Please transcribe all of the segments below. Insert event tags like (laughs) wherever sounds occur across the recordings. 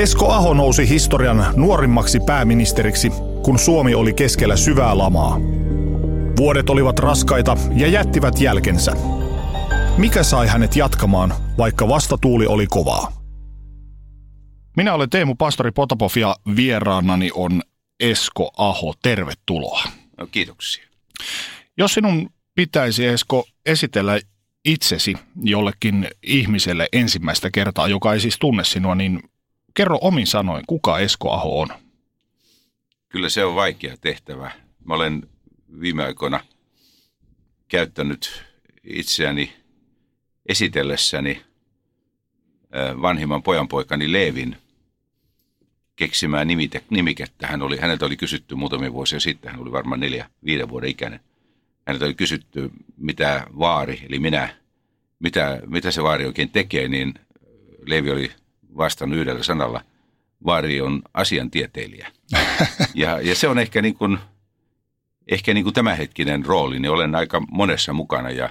Esko Aho nousi historian nuorimmaksi pääministeriksi, kun Suomi oli keskellä syvää lamaa. Vuodet olivat raskaita ja jättivät jälkensä. Mikä sai hänet jatkamaan, vaikka vastatuuli oli kovaa? Minä olen Teemu Pastori Potapov ja vieraanani on Esko Aho. Tervetuloa. No, kiitoksia. Jos sinun pitäisi, Esko, esitellä itsesi jollekin ihmiselle ensimmäistä kertaa, joka ei siis tunne sinua, niin kerro omin sanoin, kuka Esko Aho on? Kyllä se on vaikea tehtävä. Mä olen viime aikoina käyttänyt itseäni esitellessäni vanhimman pojanpoikani Leevin keksimää nimite, nimikettä. Hän oli, häneltä oli kysytty muutamia vuosia sitten, hän oli varmaan neljä, viiden vuoden ikäinen. Häneltä oli kysytty, mitä vaari, eli minä, mitä, mitä se vaari oikein tekee, niin Leevi oli vastannut yhdellä sanalla, vaari on asiantieteilijä. (laughs) Ja, ja se on ehkä niin kuin, ehkä niin kuin tämänhetkinen rooli, niin olen aika monessa mukana ja,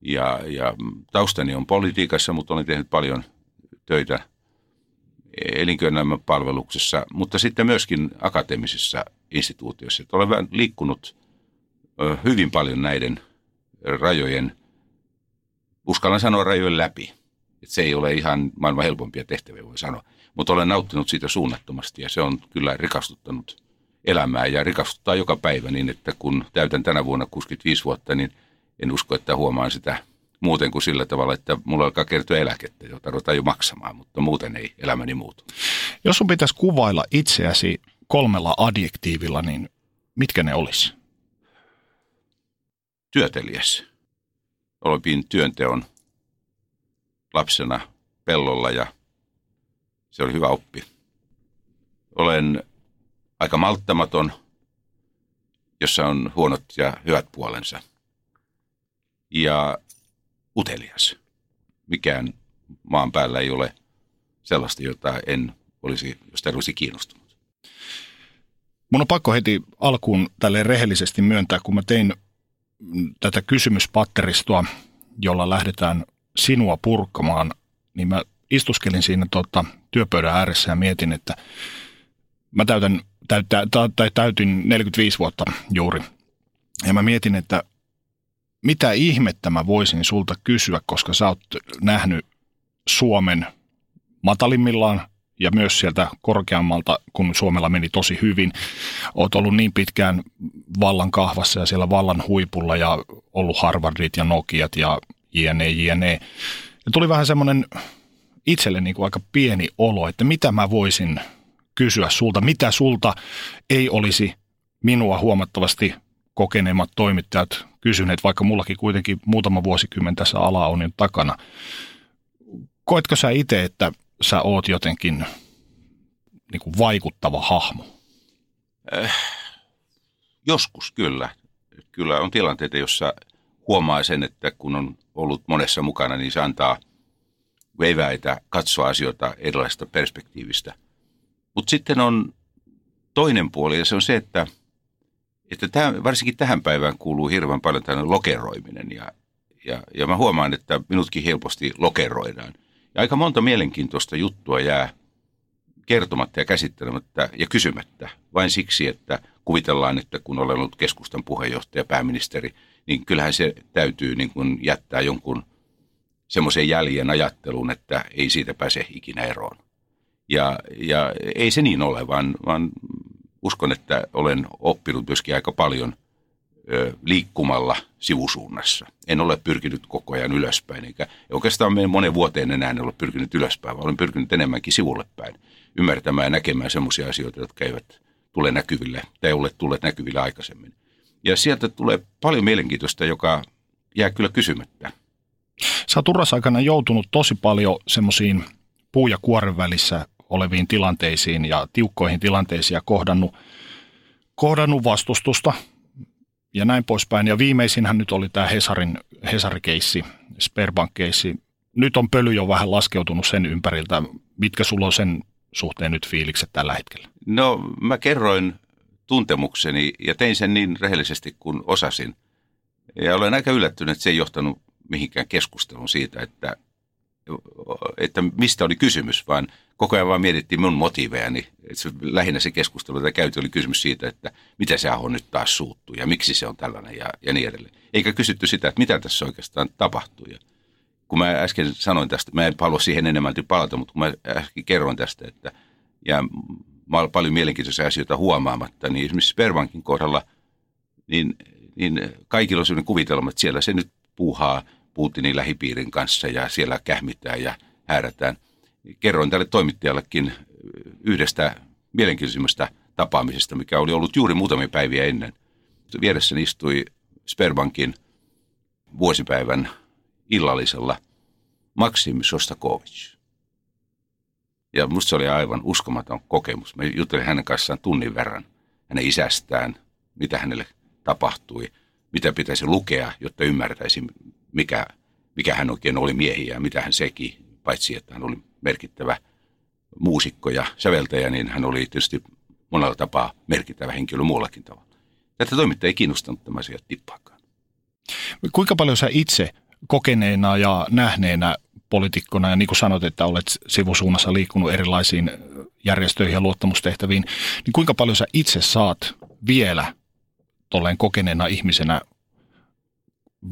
ja, ja taustani on politiikassa, mutta olen tehnyt paljon töitä elinkeinoelämän palveluksessa, mutta sitten myöskin akateemisissa instituutioissa. Että olen liikkunut hyvin paljon näiden rajojen, uskallan sanoa rajojen läpi. Että se ei ole ihan maailman helpompia tehtäviä, voi sanoa. Mutta olen nauttinut siitä suunnattomasti ja se on kyllä rikastuttanut elämää ja rikastuttaa joka päivä niin, että kun täytän tänä vuonna 65 vuotta, niin en usko, että huomaan sitä muuten kuin sillä tavalla, että mulla alkaa kertyä eläkettä, jota ruvetaan jo maksamaan, mutta muuten ei elämäni muutu. Jos sun pitäisi kuvailla itseäsi kolmella adjektiivilla, niin mitkä ne olisi? Työtelijäs. Olin työnteon lapsena pellolla ja se oli hyvä oppi. Olen aika malttamaton, jossa on huonot ja hyvät puolensa. Ja utelias. Mikään maan päällä ei ole sellaista, jota en olisi, josta en olisi kiinnostunut. Mun on pakko heti alkuun tälle rehellisesti myöntää, kun mä tein tätä kysymyspatteristoa, jolla lähdetään sinua purkamaan, niin mä istuskelin siinä tota, työpöydän ääressä ja mietin, että mä täytän, täyttä, tai täytin 45 vuotta juuri. Ja mä mietin, että mitä ihmettä mä voisin sulta kysyä, koska sä oot nähnyt Suomen matalimmillaan ja myös sieltä korkeammalta, kun Suomella meni tosi hyvin. Oot ollut niin pitkään vallan kahvassa ja siellä vallan huipulla ja ollut Harvardit ja Nokiat ja jne, jne. Ja tuli vähän semmoinen itselle niin kuin aika pieni olo, että mitä mä voisin kysyä sulta, mitä sulta ei olisi minua huomattavasti kokeneemmat toimittajat kysyneet, vaikka mullakin kuitenkin muutama vuosikymmen tässä ala on jo takana. Koetko sä itse, että sä oot jotenkin niin kuin vaikuttava hahmo? Äh, joskus kyllä. Kyllä on tilanteita, jossa huomaa sen, että kun on ollut monessa mukana, niin se antaa veiväitä katsoa asioita erilaisesta perspektiivistä. Mutta sitten on toinen puoli, ja se on se, että – että tähän, varsinkin tähän päivään kuuluu hirveän paljon tällainen lokeroiminen ja, ja, ja mä huomaan, että minutkin helposti lokeroidaan. Ja aika monta mielenkiintoista juttua jää kertomatta ja käsittelemättä ja kysymättä vain siksi, että kuvitellaan, että kun olen ollut keskustan puheenjohtaja, pääministeri, niin kyllähän se täytyy niin kuin jättää jonkun semmoisen jäljen ajatteluun, että ei siitä pääse ikinä eroon. Ja, ja ei se niin ole, vaan, vaan uskon, että olen oppinut myöskin aika paljon ö, liikkumalla sivusuunnassa. En ole pyrkinyt koko ajan ylöspäin, eikä oikeastaan monen vuoteen enää en ole pyrkinyt ylöspäin, vaan olen pyrkinyt enemmänkin sivulle päin, ymmärtämään ja näkemään sellaisia asioita, jotka eivät tule näkyville tai ole tulleet näkyville aikaisemmin. Ja sieltä tulee paljon mielenkiintoista, joka jää kyllä kysymättä. Sä oot aikana joutunut tosi paljon semmoisiin puu- ja kuoren välissä oleviin tilanteisiin ja tiukkoihin tilanteisiin ja kohdannut, kohdannut vastustusta ja näin poispäin. Ja viimeisinhän nyt oli tämä Hesarin, Hesarikeissi, Sperbank-keissi. Nyt on pöly jo vähän laskeutunut sen ympäriltä. Mitkä sulla on sen suhteen nyt fiilikset tällä hetkellä? No mä kerroin tuntemukseni ja tein sen niin rehellisesti kuin osasin. Ja olen aika yllättynyt, että se ei johtanut mihinkään keskusteluun siitä, että että mistä oli kysymys, vaan koko ajan vaan mietittiin mun motiivejani. Se, lähinnä se keskustelu, jota käytiin, oli kysymys siitä, että mitä se Aho nyt taas suuttuu ja miksi se on tällainen ja, ja niin edelleen. Eikä kysytty sitä, että mitä tässä oikeastaan tapahtuu. Ja kun mä äsken sanoin tästä, mä en halua siihen enemmän palata, mutta kun mä äsken kerroin tästä, että ja paljon mielenkiintoisia asioita huomaamatta, niin esimerkiksi Sperbankin kohdalla, niin, niin kaikilla on sellainen kuvitelma, että siellä se nyt puuhaa Putinin lähipiirin kanssa ja siellä kähmitään ja häärätään. Kerroin tälle toimittajallekin yhdestä mielenkiintoisimmasta tapaamisesta, mikä oli ollut juuri muutamia päiviä ennen. Vieressäni istui Sperbankin vuosipäivän illallisella Maksim Sostakovich. Ja musta se oli aivan uskomaton kokemus. Mä juttelin hänen kanssaan tunnin verran hänen isästään, mitä hänelle tapahtui, mitä pitäisi lukea, jotta ymmärtäisi, mikä, mikä hän oikein oli miehiä ja mitä hän seki, paitsi että hän oli merkittävä muusikko ja säveltäjä, niin hän oli tietysti monella tapaa merkittävä henkilö muullakin tavalla. Tätä toimittaja ei kiinnostanut tämä asia tippaakaan. Kuinka paljon sä itse kokeneena ja nähneenä poliitikkona ja niin kuin sanot, että olet sivusuunnassa liikkunut erilaisiin järjestöihin ja luottamustehtäviin, niin kuinka paljon sä itse saat vielä tolleen kokeneena ihmisenä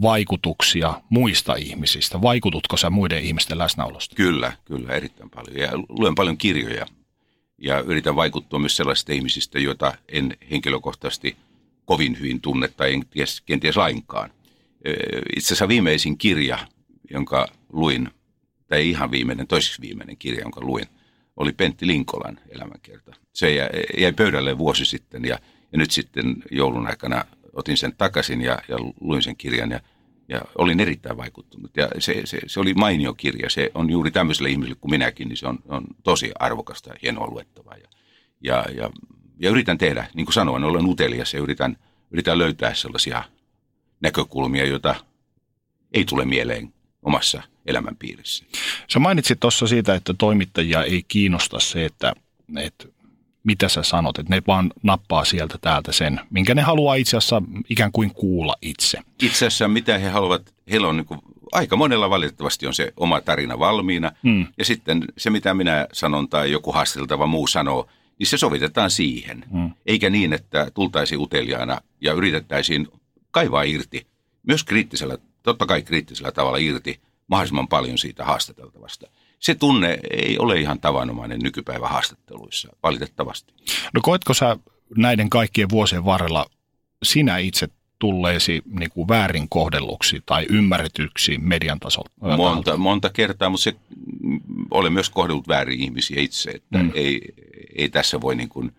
vaikutuksia muista ihmisistä? Vaikututko sä muiden ihmisten läsnäolosta? Kyllä, kyllä, erittäin paljon. Ja luen paljon kirjoja ja yritän vaikuttua myös sellaisista ihmisistä, joita en henkilökohtaisesti kovin hyvin tunne tai en ties, kenties lainkaan. Itse asiassa viimeisin kirja, jonka luin, tai ihan viimeinen, toiseksi viimeinen kirja, jonka luin, oli Pentti Linkolan elämänkerta. Se jäi pöydälle vuosi sitten ja, ja nyt sitten joulun aikana otin sen takaisin ja, ja luin sen kirjan ja, ja olin erittäin vaikuttunut. Ja se, se, se oli mainio kirja. Se on juuri tämmöiselle ihmiselle kuin minäkin, niin se on, on tosi arvokasta ja hienoa luettavaa. Ja, ja, ja, ja yritän tehdä, niin kuin sanoin, olen utelias ja yritän, yritän löytää sellaisia näkökulmia, joita ei tule mieleen omassa elämänpiirissä. Sä mainitsit tuossa siitä, että toimittajia ei kiinnosta se, että, että mitä sä sanot, että ne vaan nappaa sieltä täältä sen, minkä ne haluaa itse asiassa ikään kuin kuulla itse. Itse asiassa mitä he haluavat, heillä on niin kuin, aika monella valitettavasti on se oma tarina valmiina. Hmm. Ja sitten se, mitä minä sanon tai joku haasteltava muu sanoo, niin se sovitetaan siihen. Hmm. Eikä niin, että tultaisiin uteliaana ja yritettäisiin kaivaa irti, myös kriittisellä, totta kai kriittisellä tavalla irti, mahdollisimman paljon siitä haastateltavasta se tunne ei ole ihan tavanomainen nykypäivän haastatteluissa, valitettavasti. No koetko sä näiden kaikkien vuosien varrella sinä itse tulleesi niin kuin väärin kohdelluksi tai ymmärretyksi median tasolla? Monta, monta kertaa, mutta se olen myös kohdellut väärin ihmisiä itse, että mm. ei, ei tässä voi niin kuin,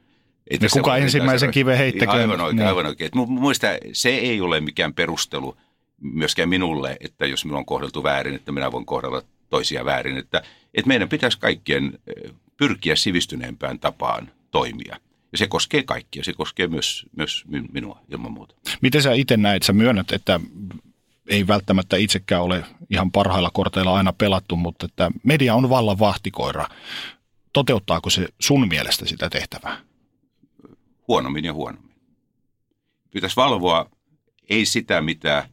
ei tässä kuka voi ensimmäisen kiven heittäkään. Aivan oikein, niin. aivan oikein. Muista se ei ole mikään perustelu myöskään minulle, että jos minua on kohdeltu väärin, että minä voin kohdella toisia väärin. Että, että meidän pitäisi kaikkien pyrkiä sivistyneempään tapaan toimia. Ja se koskee kaikkia, se koskee myös, myös minua ilman muuta. Miten sä itse näet, sä myönnät, että ei välttämättä itsekään ole ihan parhailla korteilla aina pelattu, mutta että media on vallan vahtikoira. Toteuttaako se sun mielestä sitä tehtävää? Huonommin ja huonommin. Pitäisi valvoa ei sitä, mitä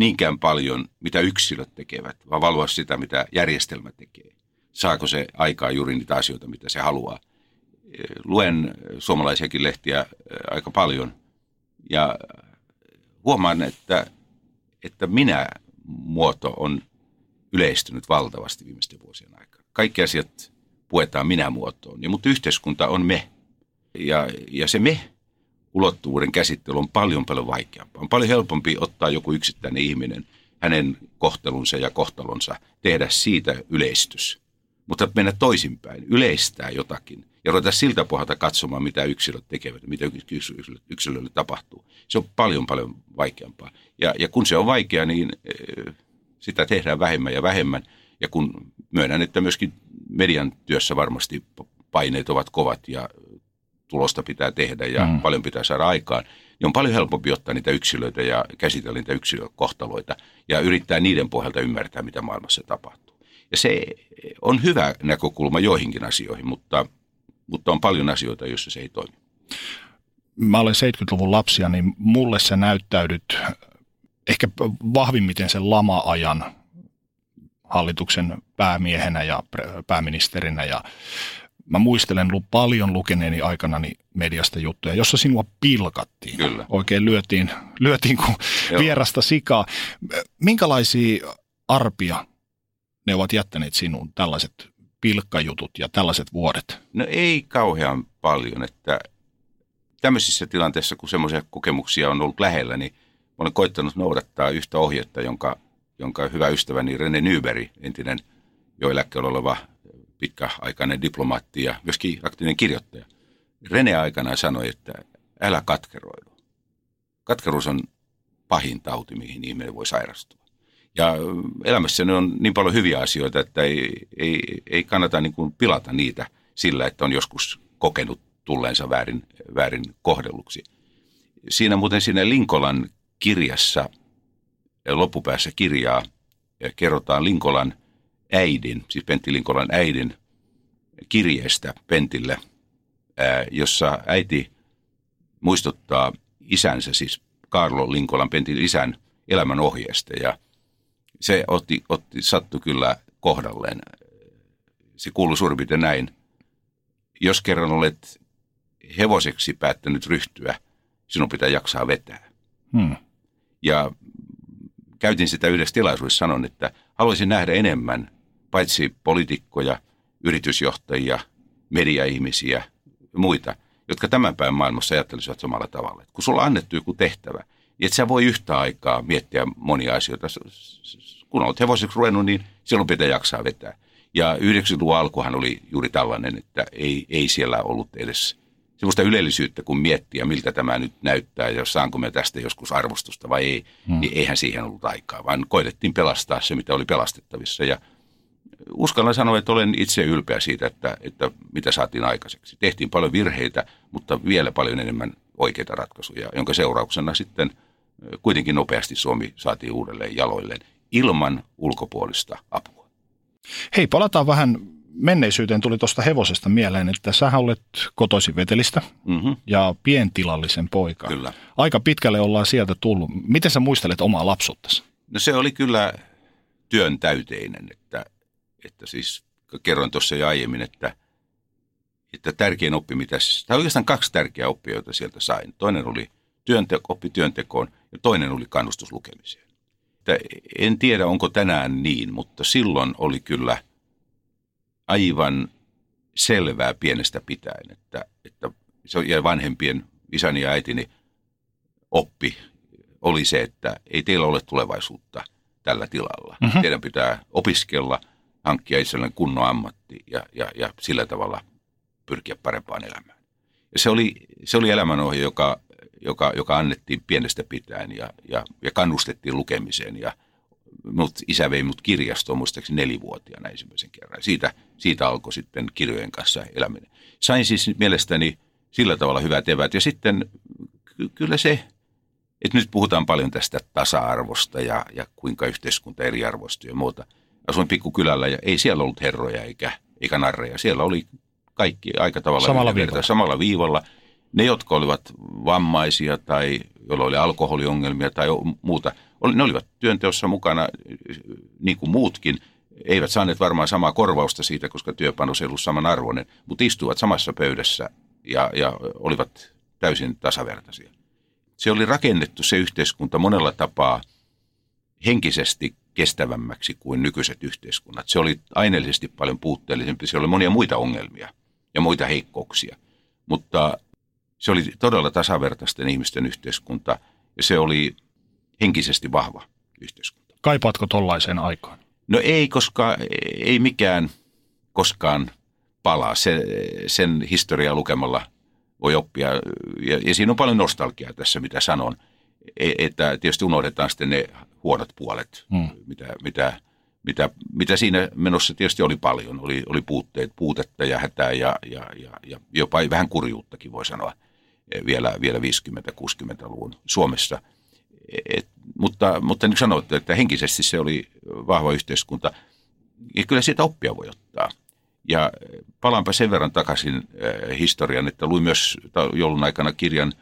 niinkään paljon, mitä yksilöt tekevät, vaan valvoa sitä, mitä järjestelmä tekee. Saako se aikaa juuri niitä asioita, mitä se haluaa. Luen suomalaisiakin lehtiä aika paljon ja huomaan, että, että minä muoto on yleistynyt valtavasti viimeisten vuosien aikana. Kaikki asiat puetaan minä muotoon, ja, mutta yhteiskunta on me. Ja, ja se me ulottuvuuden käsittely on paljon paljon vaikeampaa. On paljon helpompi ottaa joku yksittäinen ihminen, hänen kohtelunsa ja kohtalonsa, tehdä siitä yleistys. Mutta mennä toisinpäin, yleistää jotakin ja ruveta siltä pohjalta katsomaan, mitä yksilöt tekevät, mitä yksilöille tapahtuu. Se on paljon paljon vaikeampaa. Ja, ja kun se on vaikea, niin eh, sitä tehdään vähemmän ja vähemmän. Ja kun myönnän, että myöskin median työssä varmasti paineet ovat kovat ja tulosta pitää tehdä ja mm. paljon pitää saada aikaan, niin on paljon helpompi ottaa niitä yksilöitä ja käsitellä niitä yksilökohtaloita ja yrittää niiden pohjalta ymmärtää, mitä maailmassa tapahtuu. Ja se on hyvä näkökulma joihinkin asioihin, mutta, mutta on paljon asioita, joissa se ei toimi. Mä olen 70-luvun lapsia, niin mulle sä näyttäydyt ehkä vahvimmiten sen lama-ajan hallituksen päämiehenä ja pääministerinä ja mä muistelen paljon lukeneeni aikanani mediasta juttuja, jossa sinua pilkattiin. Kyllä. Oikein lyötiin, lyötiin kuin Joo. vierasta sikaa. Minkälaisia arpia ne ovat jättäneet sinun tällaiset pilkkajutut ja tällaiset vuodet? No ei kauhean paljon, että tämmöisissä tilanteissa, kun semmoisia kokemuksia on ollut lähellä, niin olen koittanut noudattaa yhtä ohjetta, jonka, jonka hyvä ystäväni Rene Nyberi, entinen jo eläkkeellä oleva pitkäaikainen diplomaatti ja myöskin aktiivinen kirjoittaja. Rene aikanaan sanoi, että älä katkeroidu. Katkeruus on pahin tauti, mihin ihminen voi sairastua. Ja elämässä ne on niin paljon hyviä asioita, että ei, ei, ei kannata niin kuin pilata niitä sillä, että on joskus kokenut tulleensa väärin, väärin kohdelluksi. Siinä muuten siinä Linkolan kirjassa, loppupäässä kirjaa, kerrotaan Linkolan äidin, siis Pentti Linkolan äidin kirjeestä Pentille, jossa äiti muistuttaa isänsä, siis Karlo Linkolan Pentin isän elämän ohjeesta ja se otti, otti, sattui kyllä kohdalleen. Se kuuluu suurin näin. Jos kerran olet hevoseksi päättänyt ryhtyä, sinun pitää jaksaa vetää. Hmm. Ja käytin sitä yhdessä tilaisuudessa, sanon, että haluaisin nähdä enemmän paitsi poliitikkoja, yritysjohtajia, mediaihmisiä ja muita, jotka tämän päivän maailmassa ajattelisivat samalla tavalla. Kun sulla on annettu joku tehtävä, niin et sä voi yhtä aikaa miettiä monia asioita. Kun olet hevoseksi ruvennut, niin silloin pitää jaksaa vetää. Ja 90-luvun alkuhan oli juuri tällainen, että ei, ei siellä ollut edes sellaista ylellisyyttä, kun miettiä, miltä tämä nyt näyttää ja saanko me tästä joskus arvostusta vai ei, hmm. niin eihän siihen ollut aikaa, vaan koitettiin pelastaa se, mitä oli pelastettavissa. Ja uskallan sanoa, että olen itse ylpeä siitä, että, että mitä saatiin aikaiseksi. Tehtiin paljon virheitä, mutta vielä paljon enemmän oikeita ratkaisuja, jonka seurauksena sitten kuitenkin nopeasti Suomi saatiin uudelleen jaloilleen ilman ulkopuolista apua. Hei, palataan vähän menneisyyteen tuli tuosta hevosesta mieleen, että sä olet kotoisin Vetelistä mm-hmm. ja pientilallisen poika. Kyllä. Aika pitkälle ollaan sieltä tullut. Miten sä muistelet omaa lapsuuttasi? No se oli kyllä työn täyteinen, että, että siis kerroin tuossa jo aiemmin, että, että tärkein oppi, mitä, tai oikeastaan kaksi tärkeää oppia, joita sieltä sain. Toinen oli työnteko, oppi työntekoon ja toinen oli kannustus lukemiseen. Että en tiedä, onko tänään niin, mutta silloin oli kyllä – aivan selvää pienestä pitäen, että, että se ja vanhempien isäni ja äitini oppi oli se, että ei teillä ole tulevaisuutta tällä tilalla. Mm-hmm. Teidän pitää opiskella, hankkia itselleen kunnon ammatti ja, ja, ja sillä tavalla pyrkiä parempaan elämään. Ja se oli, se oli elämänohje, joka, joka, joka annettiin pienestä pitäen ja, ja, ja kannustettiin lukemiseen ja – mut, isä vei mut kirjastoon muistaakseni nelivuotiaana ensimmäisen kerran. Siitä, siitä alkoi sitten kirjojen kanssa eläminen. Sain siis mielestäni sillä tavalla hyvät evät. Ja sitten ky- kyllä se, että nyt puhutaan paljon tästä tasa-arvosta ja, ja kuinka yhteiskunta eriarvoistuu ja muuta. Asuin pikkukylällä ja ei siellä ollut herroja eikä, eikä narreja. Siellä oli kaikki aika tavalla samalla viivalla. samalla viivalla. Ne, jotka olivat vammaisia tai joilla oli alkoholiongelmia tai muuta – ne olivat työnteossa mukana niin kuin muutkin, eivät saaneet varmaan samaa korvausta siitä, koska työpanos ei ollut samanarvoinen, mutta istuivat samassa pöydässä ja, ja olivat täysin tasavertaisia. Se oli rakennettu se yhteiskunta monella tapaa henkisesti kestävämmäksi kuin nykyiset yhteiskunnat. Se oli aineellisesti paljon puutteellisempi, se oli monia muita ongelmia ja muita heikkouksia, mutta se oli todella tasavertaisten ihmisten yhteiskunta ja se oli henkisesti vahva yhteiskunta. Kaipaatko tollaiseen aikaan? No ei, koska ei mikään koskaan palaa. Se, sen historiaa lukemalla voi oppia. Ja, ja siinä on paljon nostalgiaa tässä, mitä sanon. E, että tietysti unohdetaan sitten ne huonot puolet, hmm. mitä, mitä, mitä, mitä siinä menossa tietysti oli paljon. Oli, oli puutteet, puutetta ja hätää ja, ja, ja, ja jopa vähän kurjuuttakin voi sanoa vielä, vielä 50-60-luvun Suomessa – et, mutta, mutta niin sanoit, että henkisesti se oli vahva yhteiskunta. Ja kyllä siitä oppia voi ottaa. Ja palaanpa sen verran takaisin historian, että luin myös joulun aikana kirjan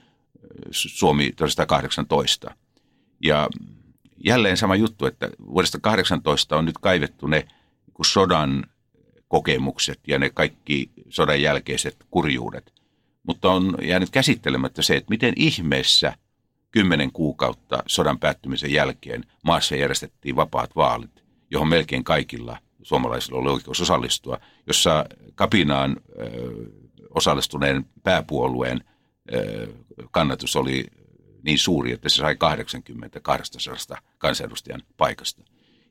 Suomi 1918. Ja, jälleen sama juttu, että vuodesta 18 on nyt kaivettu ne sodan kokemukset ja ne kaikki sodan jälkeiset kurjuudet. Mutta on jäänyt käsittelemättä se, että miten ihmeessä kymmenen kuukautta sodan päättymisen jälkeen maassa järjestettiin vapaat vaalit, johon melkein kaikilla suomalaisilla oli oikeus osallistua, jossa kapinaan ö, osallistuneen pääpuolueen ö, kannatus oli niin suuri, että se sai 80 200 kansanedustajan paikasta.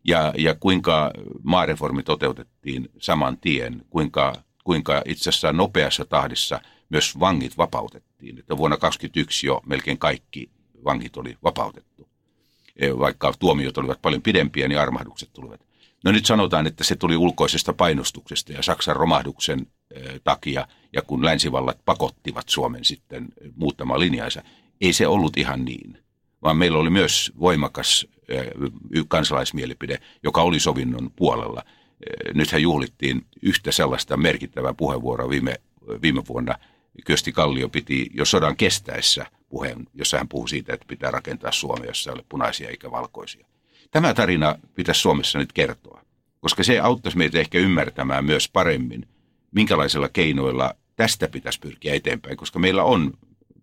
Ja, ja kuinka maareformi toteutettiin saman tien, kuinka, kuinka itse asiassa nopeassa tahdissa myös vangit vapautettiin. Että vuonna 2021 jo melkein kaikki vangit oli vapautettu. E, vaikka tuomiot olivat paljon pidempiä, niin armahdukset tulivat. No nyt sanotaan, että se tuli ulkoisesta painostuksesta ja Saksan romahduksen e, takia, ja kun länsivallat pakottivat Suomen sitten muuttamaan linjaansa, ei se ollut ihan niin, vaan meillä oli myös voimakas kansalaismielipide, joka oli sovinnon puolella. Nythän juhlittiin yhtä sellaista merkittävää puheenvuoroa viime, viime vuonna. Kyösti Kallio piti jo sodan kestäessä puheen, jossa hän puhui siitä, että pitää rakentaa Suomea, jossa ei ole punaisia eikä valkoisia. Tämä tarina pitäisi Suomessa nyt kertoa, koska se auttaisi meitä ehkä ymmärtämään myös paremmin, minkälaisilla keinoilla tästä pitäisi pyrkiä eteenpäin, koska meillä on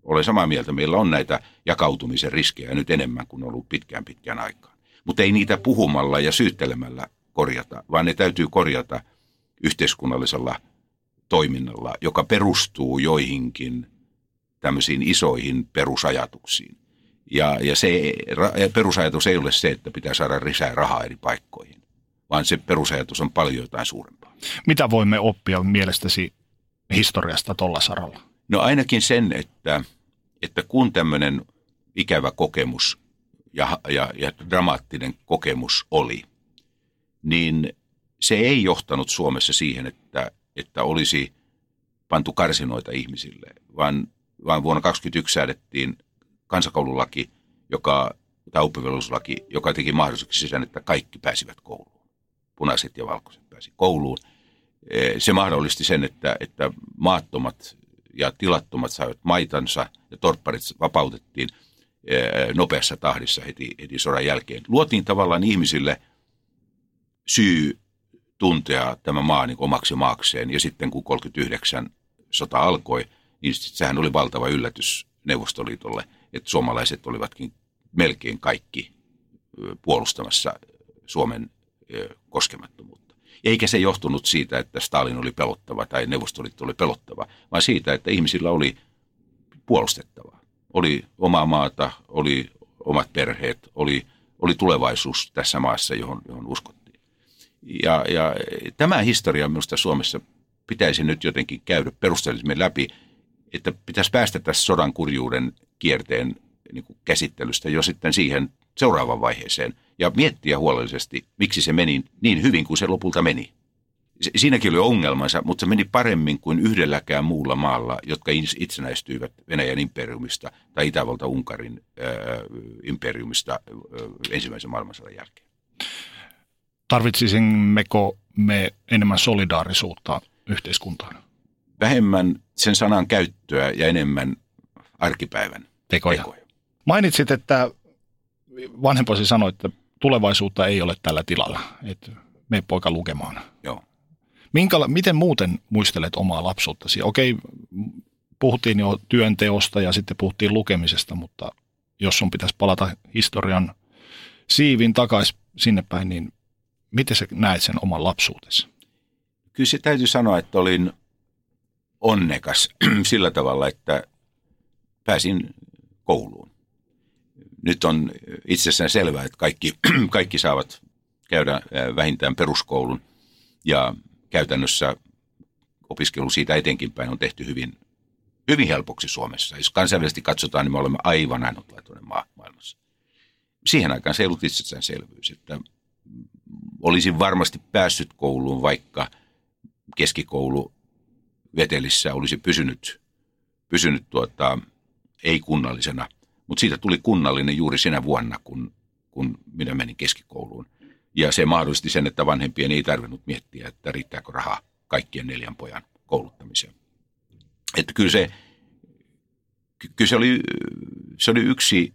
olen samaa mieltä, meillä on näitä jakautumisen riskejä nyt enemmän kuin ollut pitkään pitkään aikaan. Mutta ei niitä puhumalla ja syyttelemällä korjata, vaan ne täytyy korjata yhteiskunnallisella toiminnalla, joka perustuu joihinkin tämmöisiin isoihin perusajatuksiin. Ja, ja se perusajatus ei ole se, että pitää saada lisää rahaa eri paikkoihin, vaan se perusajatus on paljon jotain suurempaa. Mitä voimme oppia mielestäsi historiasta tuolla saralla? No ainakin sen, että, että kun tämmöinen ikävä kokemus ja, ja, ja dramaattinen kokemus oli, niin se ei johtanut Suomessa siihen, että, että olisi pantu karsinoita ihmisille, vaan, vaan vuonna 2021 säädettiin kansakoululaki, joka, tai oppivelvollisuuslaki, joka teki mahdolliseksi sen, että kaikki pääsivät kouluun. Punaiset ja valkoiset pääsi kouluun. Se mahdollisti sen, että, että maattomat ja tilattomat saivat maitansa ja torpparit vapautettiin eh, nopeassa tahdissa heti, heti sodan jälkeen. Luotiin tavallaan ihmisille syy tuntea tämä maa niin omaksi maakseen ja sitten kun 39 sota alkoi, niin sehän oli valtava yllätys Neuvostoliitolle, että suomalaiset olivatkin melkein kaikki puolustamassa Suomen koskemattomuutta. Eikä se johtunut siitä, että Stalin oli pelottava tai Neuvostoliitto oli pelottava, vaan siitä, että ihmisillä oli puolustettavaa. Oli omaa maata, oli omat perheet, oli, oli tulevaisuus tässä maassa, johon, johon uskottiin. Ja, ja tämä historia minusta Suomessa pitäisi nyt jotenkin käydä perusteellisemmin läpi, että pitäisi päästä tässä sodan kurjuuden kierteen niin kuin käsittelystä jo sitten siihen seuraavaan vaiheeseen ja miettiä huolellisesti, miksi se meni niin hyvin kuin se lopulta meni. Siinäkin oli ongelmansa, mutta se meni paremmin kuin yhdelläkään muulla maalla, jotka itsenäistyivät Venäjän imperiumista tai Itävalta-Unkarin äh, imperiumista äh, ensimmäisen maailmansodan jälkeen. Tarvitsisimmeko me enemmän solidaarisuutta yhteiskuntaan? Vähemmän sen sanan käyttöä ja enemmän arkipäivän tekoja. tekoja. Mainitsit, että vanhempasi sanoi, että tulevaisuutta ei ole tällä tilalla, että me poika lukemaan. Joo. Minkäla- miten muuten muistelet omaa lapsuuttasi? Okei, puhuttiin jo työnteosta ja sitten puhuttiin lukemisesta, mutta jos sun pitäisi palata historian siivin takaisin sinne päin, niin miten sä näet sen oman lapsuutesi? Kyllä se täytyy sanoa, että olin onnekas (clears throat) sillä tavalla, että pääsin kouluun nyt on itsessään selvää, että kaikki, (clears throat) kaikki saavat käydä vähintään peruskoulun ja käytännössä opiskelu siitä etenkin päin on tehty hyvin, hyvin helpoksi Suomessa. Jos kansainvälisesti katsotaan, niin me olemme aivan ainutlaatuinen maa maailmassa. Siihen aikaan se ei ollut itsestäänselvyys, että olisin varmasti päässyt kouluun, vaikka keskikoulu Vetelissä olisi pysynyt, pysynyt tuota, ei-kunnallisena – mutta siitä tuli kunnallinen juuri sinä vuonna, kun, kun minä menin keskikouluun. Ja se mahdollisti sen, että vanhempien ei tarvinnut miettiä, että riittääkö rahaa kaikkien neljän pojan kouluttamiseen. Että kyllä se, kyllä se, oli, se oli yksi,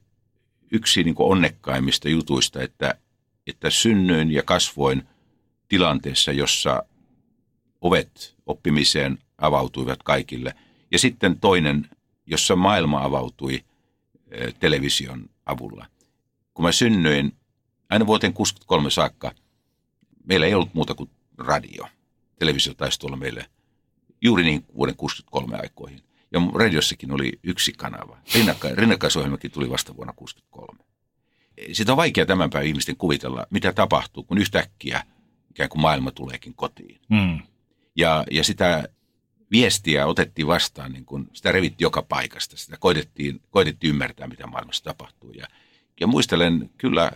yksi niin onnekkaimmista jutuista, että, että synnyin ja kasvoin tilanteessa, jossa ovet oppimiseen avautuivat kaikille. Ja sitten toinen, jossa maailma avautui television avulla. Kun mä synnyin, aina vuoteen 63 saakka, meillä ei ollut muuta kuin radio. Televisio taisi tulla meille juuri niin vuoden 63 aikoihin. Ja radiossakin oli yksi kanava. Rinnakka, rinnakkaisohjelmakin tuli vasta vuonna 63. Sitä on vaikea tämän päivän ihmisten kuvitella, mitä tapahtuu, kun yhtäkkiä ikään kuin maailma tuleekin kotiin. Mm. Ja, ja sitä viestiä otettiin vastaan, niin kun sitä revittiin joka paikasta. Sitä koitettiin, koitettiin ymmärtää, mitä maailmassa tapahtuu. Ja, ja muistelen kyllä,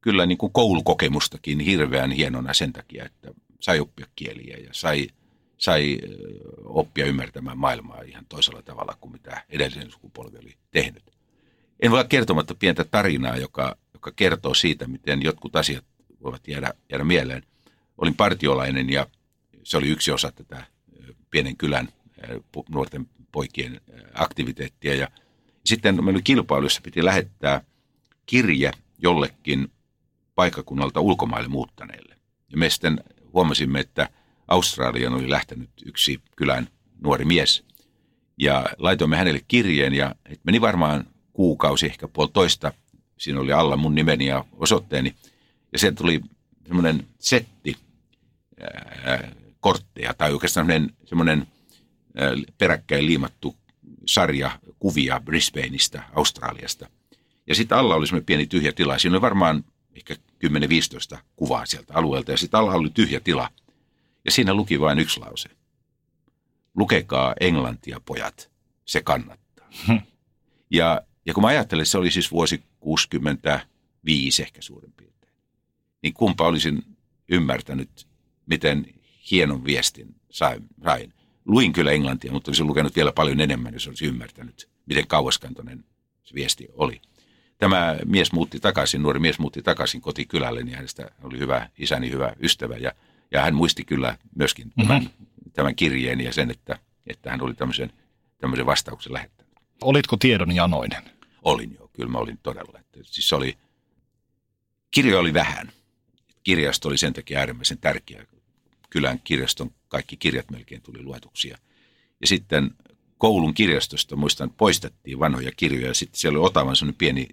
kyllä niin kuin koulukokemustakin hirveän hienona sen takia, että sai oppia kieliä ja sai, sai oppia ymmärtämään maailmaa ihan toisella tavalla kuin mitä edellisen sukupolvi oli tehnyt. En voi kertomatta pientä tarinaa, joka, joka kertoo siitä, miten jotkut asiat voivat jäädä, jäädä mieleen. Olin partiolainen ja se oli yksi osa tätä pienen kylän nuorten poikien aktiviteettia. Ja sitten meillä oli kilpailu, jossa piti lähettää kirje jollekin paikakunnalta ulkomaille muuttaneille. Ja me sitten huomasimme, että Australian oli lähtenyt yksi kylän nuori mies. Ja laitoimme hänelle kirjeen ja meni varmaan kuukausi, ehkä puolitoista. Siinä oli alla mun nimeni ja osoitteeni. Ja sieltä tuli semmoinen setti kortteja tai oikeastaan semmoinen, semmoinen peräkkäin liimattu sarja kuvia Brisbaneista, Australiasta. Ja sitten alla oli semmoinen pieni tyhjä tila. Siinä oli varmaan ehkä 10-15 kuvaa sieltä alueelta ja sitten alla oli tyhjä tila. Ja siinä luki vain yksi lause. Lukekaa englantia, pojat. Se kannattaa. Hm. Ja, ja kun mä ajattelen, että se oli siis vuosi 65 ehkä suurin piirtein, niin kumpa olisin ymmärtänyt, miten hienon viestin sain. sain. Luin kyllä englantia, mutta olisin lukenut vielä paljon enemmän, jos olisin ymmärtänyt, miten kauaskantoinen se viesti oli tämä mies muutti takaisin, nuori mies muutti takaisin kotikylälle, niin hänestä oli hyvä isäni, hyvä ystävä. Ja, ja hän muisti kyllä myöskin tämän, mm-hmm. tämän kirjeen ja sen, että, että hän oli tämmöisen, tämmöisen vastauksen lähettänyt. Olitko tiedon janoinen? Olin jo, kyllä mä olin todella. Että, siis oli, kirjoja oli vähän. Kirjasto oli sen takia äärimmäisen tärkeä. Kylän kirjaston kaikki kirjat melkein tuli luetuksia. Ja sitten koulun kirjastosta, muistan, poistettiin vanhoja kirjoja. Sitten siellä oli Otavan sellainen pieni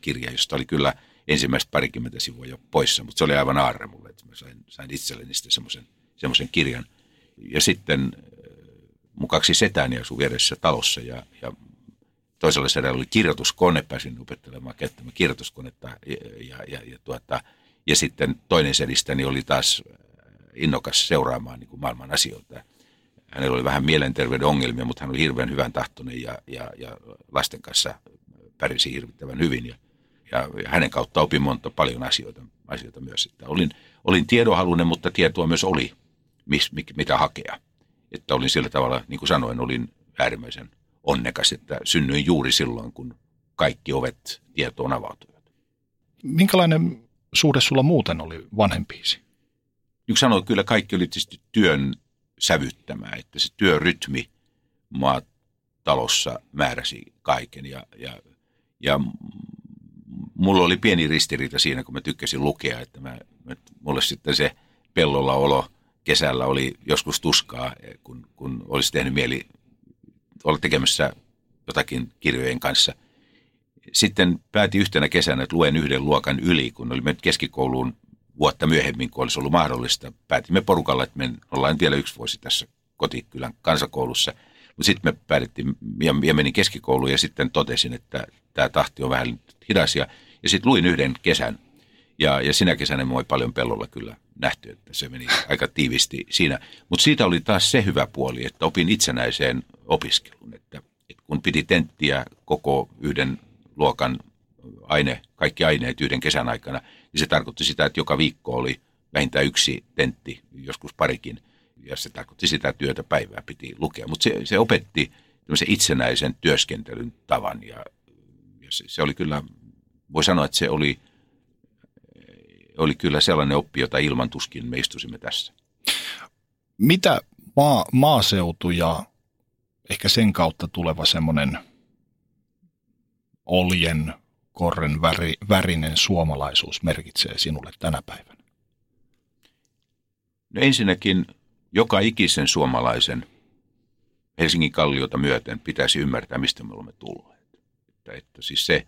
kirja, josta oli kyllä ensimmäistä parikymmentä sivua jo poissa, mutta se oli aivan aarre mulle, että mä sain, sain itselleni sitten semmoisen, semmoisen kirjan. Ja sitten äh, mun kaksi setääni asui vieressä talossa ja, ja toisella sedällä oli kirjoituskone, pääsin opettelemaan käyttämään kirjoituskonetta ja, ja, ja, ja, tuota, ja sitten toinen sedistäni oli taas innokas seuraamaan niin kuin maailman asioita hänellä oli vähän mielenterveyden ongelmia, mutta hän oli hirveän hyvän tahtoinen ja, ja, ja lasten kanssa pärisi hirvittävän hyvin. Ja, ja, hänen kautta opin monta paljon asioita, asioita myös. Että olin, olin tiedonhalunen, mutta tietoa myös oli, mis, mitä hakea. Että olin sillä tavalla, niin kuin sanoin, olin äärimmäisen onnekas, että synnyin juuri silloin, kun kaikki ovet tietoon avautuivat. Minkälainen suhde sulla muuten oli vanhempiisi? Niin sanoin, kyllä kaikki oli tietysti työn sävyttämään, että se työrytmi maatalossa määräsi kaiken ja, ja, ja mulla oli pieni ristiriita siinä, kun mä tykkäsin lukea, että, mä, että mulle sitten se pellolla olo kesällä oli joskus tuskaa, kun, kun olisi tehnyt mieli olla tekemässä jotakin kirjojen kanssa. Sitten päätin yhtenä kesänä, että luen yhden luokan yli, kun oli mennyt keskikouluun vuotta myöhemmin, kun olisi ollut mahdollista. Päätimme porukalla, että me ollaan vielä yksi vuosi tässä kotikylän kansakoulussa. Mutta sitten me päätettiin ja, ja menin keskikouluun ja sitten totesin, että tämä tahti on vähän hidas. Ja, ja sitten luin yhden kesän ja, ja sinä kesänä me paljon pellolla kyllä nähty, että se meni aika tiivisti siinä. Mutta siitä oli taas se hyvä puoli, että opin itsenäiseen opiskeluun, että, että kun piti tenttiä koko yhden luokan aine, kaikki aineet yhden kesän aikana, niin se tarkoitti sitä, että joka viikko oli vähintään yksi tentti, joskus parikin, ja se tarkoitti sitä, että työtä päivää piti lukea. Mutta se, se opetti itsenäisen työskentelyn tavan, ja, ja se, se oli kyllä, voi sanoa, että se oli, oli kyllä sellainen oppi, jota ilman tuskin me istuisimme tässä. Mitä maa, maaseutu ja ehkä sen kautta tuleva semmoinen oljen korren väri, värinen suomalaisuus merkitsee sinulle tänä päivänä? No ensinnäkin joka ikisen suomalaisen Helsingin kalliota myöten pitäisi ymmärtää, mistä me olemme tulleet. Että, että siis se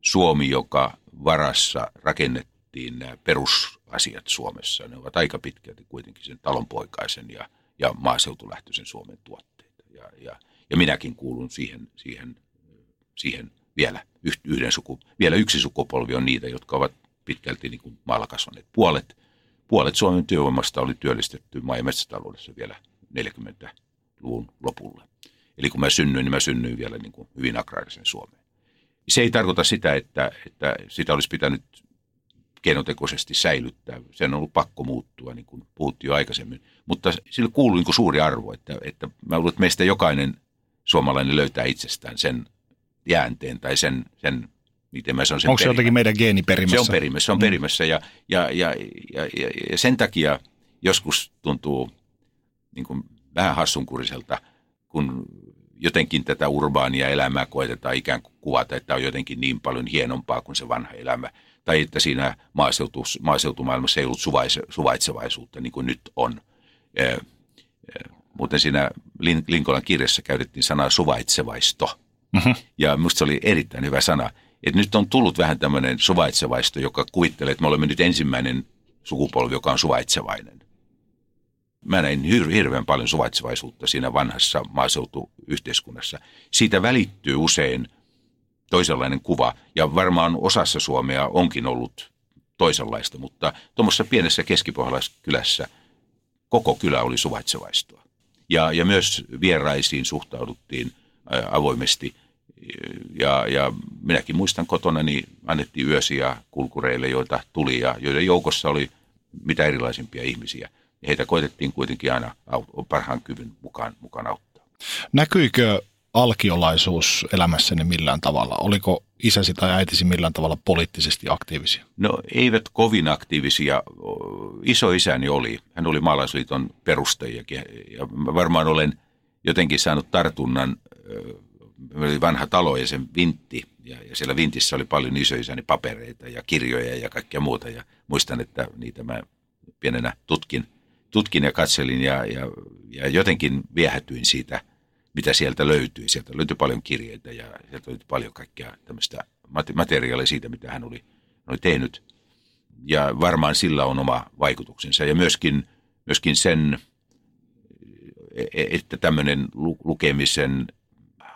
Suomi, joka varassa rakennettiin nämä perusasiat Suomessa, ne ovat aika pitkälti kuitenkin sen talonpoikaisen ja, ja maaseutulähtöisen Suomen tuotteita. Ja, ja, ja minäkin kuulun siihen, siihen, siihen vielä yhden suku, vielä yksi sukupolvi on niitä, jotka ovat pitkälti niin kuin maalla kasvaneet. Puolet, puolet Suomen työvoimasta oli työllistetty maa- ja metsätaloudessa vielä 40-luvun lopulla. Eli kun mä synnyin, niin mä synnyin vielä niin kuin hyvin agraarisen Suomeen. Se ei tarkoita sitä, että, että sitä olisi pitänyt keinotekoisesti säilyttää. Sen on ollut pakko muuttua, niin kuin puhuttiin jo aikaisemmin. Mutta sillä kuuluu niin kuin suuri arvo, että, että mä luulen, että meistä jokainen suomalainen löytää itsestään sen jäänteen tai sen, sen miten mä sanon sen Onko se jotenkin meidän geeniperimässä? Se on perimässä, se on mm. perimässä ja, ja, ja, ja, ja, ja sen takia joskus tuntuu niin kuin vähän hassunkuriselta, kun jotenkin tätä urbaania elämää koetetaan ikään kuin kuvata, että on jotenkin niin paljon hienompaa kuin se vanha elämä. Tai että siinä maaseutu, maaseutumaailmassa ei ollut suvaise, suvaitsevaisuutta niin kuin nyt on. Muuten siinä Linkolan kirjassa käytettiin sanaa suvaitsevaisto. Mm-hmm. Ja minusta se oli erittäin hyvä sana. Että nyt on tullut vähän tämmöinen suvaitsevaisto, joka kuvittelee, että me olemme nyt ensimmäinen sukupolvi, joka on suvaitsevainen mä näin hir- hirveän paljon suvaitsevaisuutta siinä vanhassa maaseutuyhteiskunnassa. Siitä välittyy usein toisenlainen kuva, ja varmaan osassa Suomea onkin ollut toisenlaista, mutta tuommoisessa pienessä keskipohjalaiskylässä koko kylä oli suvaitsevaistoa. Ja, ja myös vieraisiin suhtauduttiin avoimesti. Ja, ja minäkin muistan kotona, niin annettiin yösiä kulkureille, joita tuli ja joiden joukossa oli mitä erilaisimpia ihmisiä – heitä koitettiin kuitenkin aina parhaan kyvyn mukaan, mukaan auttaa. Näkyykö alkiolaisuus elämässäni millään tavalla? Oliko isäsi tai äitisi millään tavalla poliittisesti aktiivisia? No eivät kovin aktiivisia. Isoisäni oli. Hän oli maalaisliiton perustajakin. Ja varmaan olen jotenkin saanut tartunnan. Oli vanha talo ja sen vintti. Ja, ja siellä vintissä oli paljon isoisäni papereita ja kirjoja ja kaikkea muuta. Ja muistan, että niitä mä pienenä tutkin tutkin ja katselin ja, ja, ja jotenkin viehätyin siitä, mitä sieltä löytyi. Sieltä löytyi paljon kirjeitä ja sieltä löytyi paljon kaikkea tämmöistä materiaalia siitä, mitä hän oli, oli tehnyt. Ja varmaan sillä on oma vaikutuksensa. Ja myöskin, myöskin sen, e-, että tämmöinen lukemisen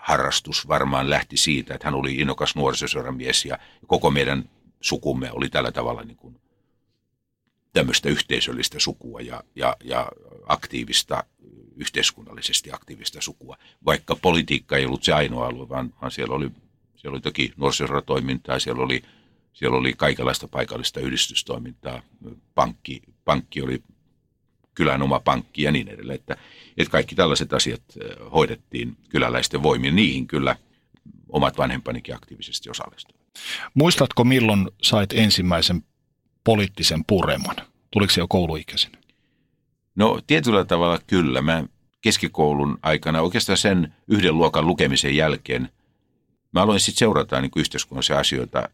harrastus varmaan lähti siitä, että hän oli innokas nuorisoseuramies ja koko meidän sukumme oli tällä tavalla niin kuin tämmöistä yhteisöllistä sukua ja, ja, ja aktiivista, yhteiskunnallisesti aktiivista sukua. Vaikka politiikka ei ollut se ainoa alue, vaan, vaan siellä, oli, siellä oli toki nuorisotoimintaa, siellä oli, siellä oli kaikenlaista paikallista yhdistystoimintaa, pankki, pankki oli kylän oma pankki ja niin edelleen. Että, että kaikki tällaiset asiat hoidettiin kyläläisten voimin. Niihin kyllä omat vanhempanikin aktiivisesti osallistuivat. Muistatko milloin sait ensimmäisen poliittisen pureman? Tuliko se jo kouluikäisenä? No tietyllä tavalla kyllä. Mä keskikoulun aikana oikeastaan sen yhden luokan lukemisen jälkeen mä aloin sitten seurata niin yhteiskunnallisia asioita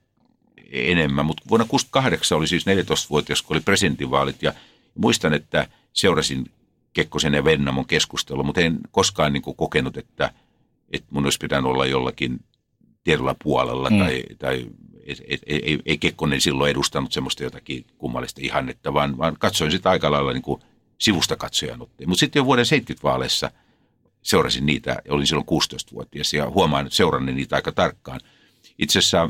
enemmän. Mutta vuonna 1968 oli siis 14-vuotias, kun oli presidentinvaalit ja muistan, että seurasin Kekkosen ja Vennamon keskustelua, mutta en koskaan niin kuin kokenut, että, että mun olisi pitänyt olla jollakin tietyllä puolella mm. tai, tai ei, ei, ei Kekkonen silloin edustanut semmoista jotakin kummallista ihannetta, vaan, vaan katsoin sitä aika lailla niin kuin sivusta katsojan otteen. Mutta sitten jo vuoden 70 vaaleissa seurasin niitä, olin silloin 16-vuotias ja huomaan seuranneen niitä aika tarkkaan. Itse asiassa,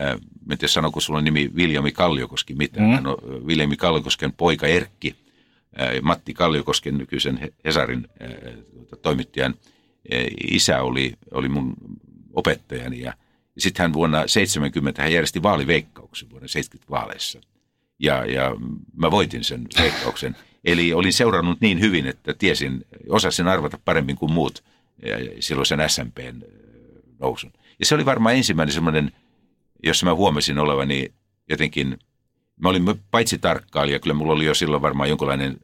äh, en tiedä sanoiko sulla nimi Viljami Kalliokoski mitään, mm. hän on Viljami Kalliokosken poika Erkki, äh, Matti Kalliokosken nykyisen Hesarin äh, toimittajan isä oli, oli mun opettajani ja sitten hän vuonna 70 hän järjesti vaaliveikkauksen vuonna 70 vaaleissa. Ja, ja mä voitin sen veikkauksen. Eli olin seurannut niin hyvin, että tiesin, osasin arvata paremmin kuin muut silloin sen SMPn nousun. Ja se oli varmaan ensimmäinen semmoinen, jossa mä huomasin olevani jotenkin, mä olin paitsi tarkkailija, kyllä mulla oli jo silloin varmaan jonkinlainen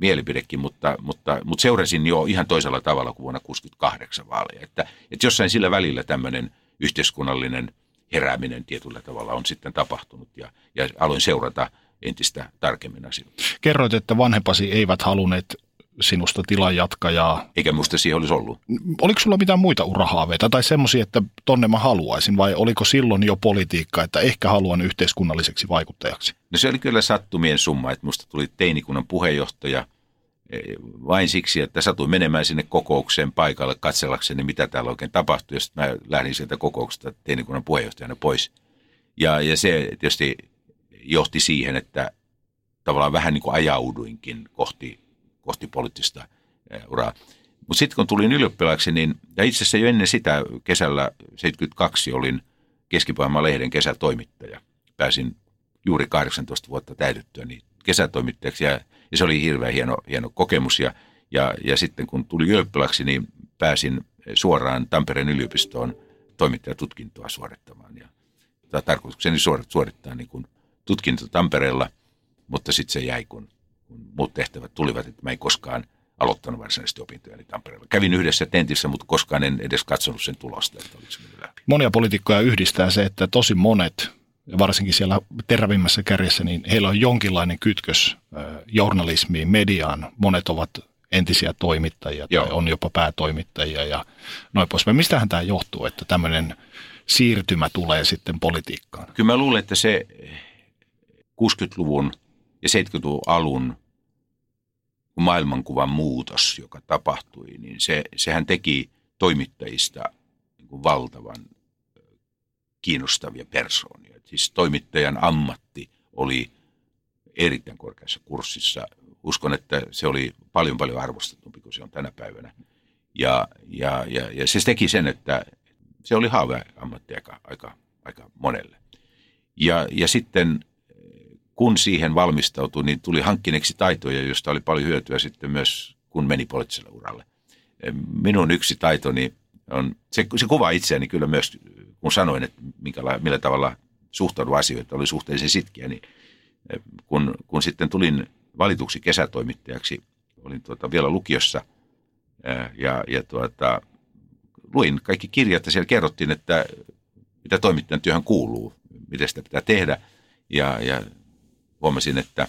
mielipidekin, mutta, mutta, mutta seurasin jo ihan toisella tavalla kuin vuonna 68 vaaleja. Että, että jossain sillä välillä tämmöinen – yhteiskunnallinen herääminen tietyllä tavalla on sitten tapahtunut ja, ja aloin seurata entistä tarkemmin asioita. Kerroit, että vanhempasi eivät halunneet sinusta tilan jatkajaa. Eikä musta siihen olisi ollut. Oliko sulla mitään muita urahaaveita tai semmoisia, että tonne mä haluaisin vai oliko silloin jo politiikka, että ehkä haluan yhteiskunnalliseksi vaikuttajaksi? No se oli kyllä sattumien summa, että musta tuli teinikunnan puheenjohtaja e, vain siksi, että satuin menemään sinne kokoukseen paikalle katsellakseni, mitä täällä oikein tapahtui. Ja sitten mä lähdin sieltä kokouksesta teinikunnan puheenjohtajana pois. Ja, ja se tietysti johti siihen, että tavallaan vähän niin kuin ajauduinkin kohti kohti poliittista eh, uraa. Mutta sitten kun tulin ylioppilaaksi, niin, ja itse asiassa jo ennen sitä kesällä 72 olin keski lehden kesätoimittaja. Pääsin juuri 18 vuotta täytettyä niin kesätoimittajaksi ja, ja se oli hirveän hieno, hieno kokemus. Ja, ja, ja sitten kun tuli ylioppilaaksi, niin pääsin suoraan Tampereen yliopistoon toimittajatutkintoa suorittamaan. Ja tarkoitukseni suorittaa niin kuin tutkinto Tampereella, mutta sitten se jäi, kun kun muut tehtävät tulivat, että mä en koskaan aloittanut varsinaisesti opintojani Tampereella. Kävin yhdessä tentissä, mutta koskaan en edes katsonut sen tulosta, että oliko se läpi. Monia poliitikkoja yhdistää se, että tosi monet, varsinkin siellä terävimmässä kärjessä, niin heillä on jonkinlainen kytkös journalismiin, mediaan. Monet ovat entisiä toimittajia tai Joo. on jopa päätoimittajia ja noin poispäin. Mistähän tämä johtuu, että tämmöinen siirtymä tulee sitten politiikkaan? Kyllä mä luulen, että se 60-luvun ja 70-luvun alun maailmankuvan muutos, joka tapahtui, niin se, sehän teki toimittajista niin kuin valtavan kiinnostavia persoonia. Siis toimittajan ammatti oli erittäin korkeassa kurssissa. Uskon, että se oli paljon paljon arvostetumpi kuin se on tänä päivänä. Ja, ja, ja, ja se teki sen, että se oli haave ammatti aika, aika, aika monelle. Ja, ja sitten kun siihen valmistautui, niin tuli hankkineeksi taitoja, joista oli paljon hyötyä sitten myös, kun meni poliittiselle uralle. Minun yksi taitoni on, se, se kuvaa itseäni kyllä myös, kun sanoin, että minkäla, millä tavalla suhtaudun asioita, oli suhteellisen sitkiä, niin kun, kun sitten tulin valituksi kesätoimittajaksi, olin tuota vielä lukiossa ja, ja tuota, luin kaikki kirjat ja siellä kerrottiin, että mitä toimittajan työhön kuuluu, miten sitä pitää tehdä. Ja, ja huomasin, että,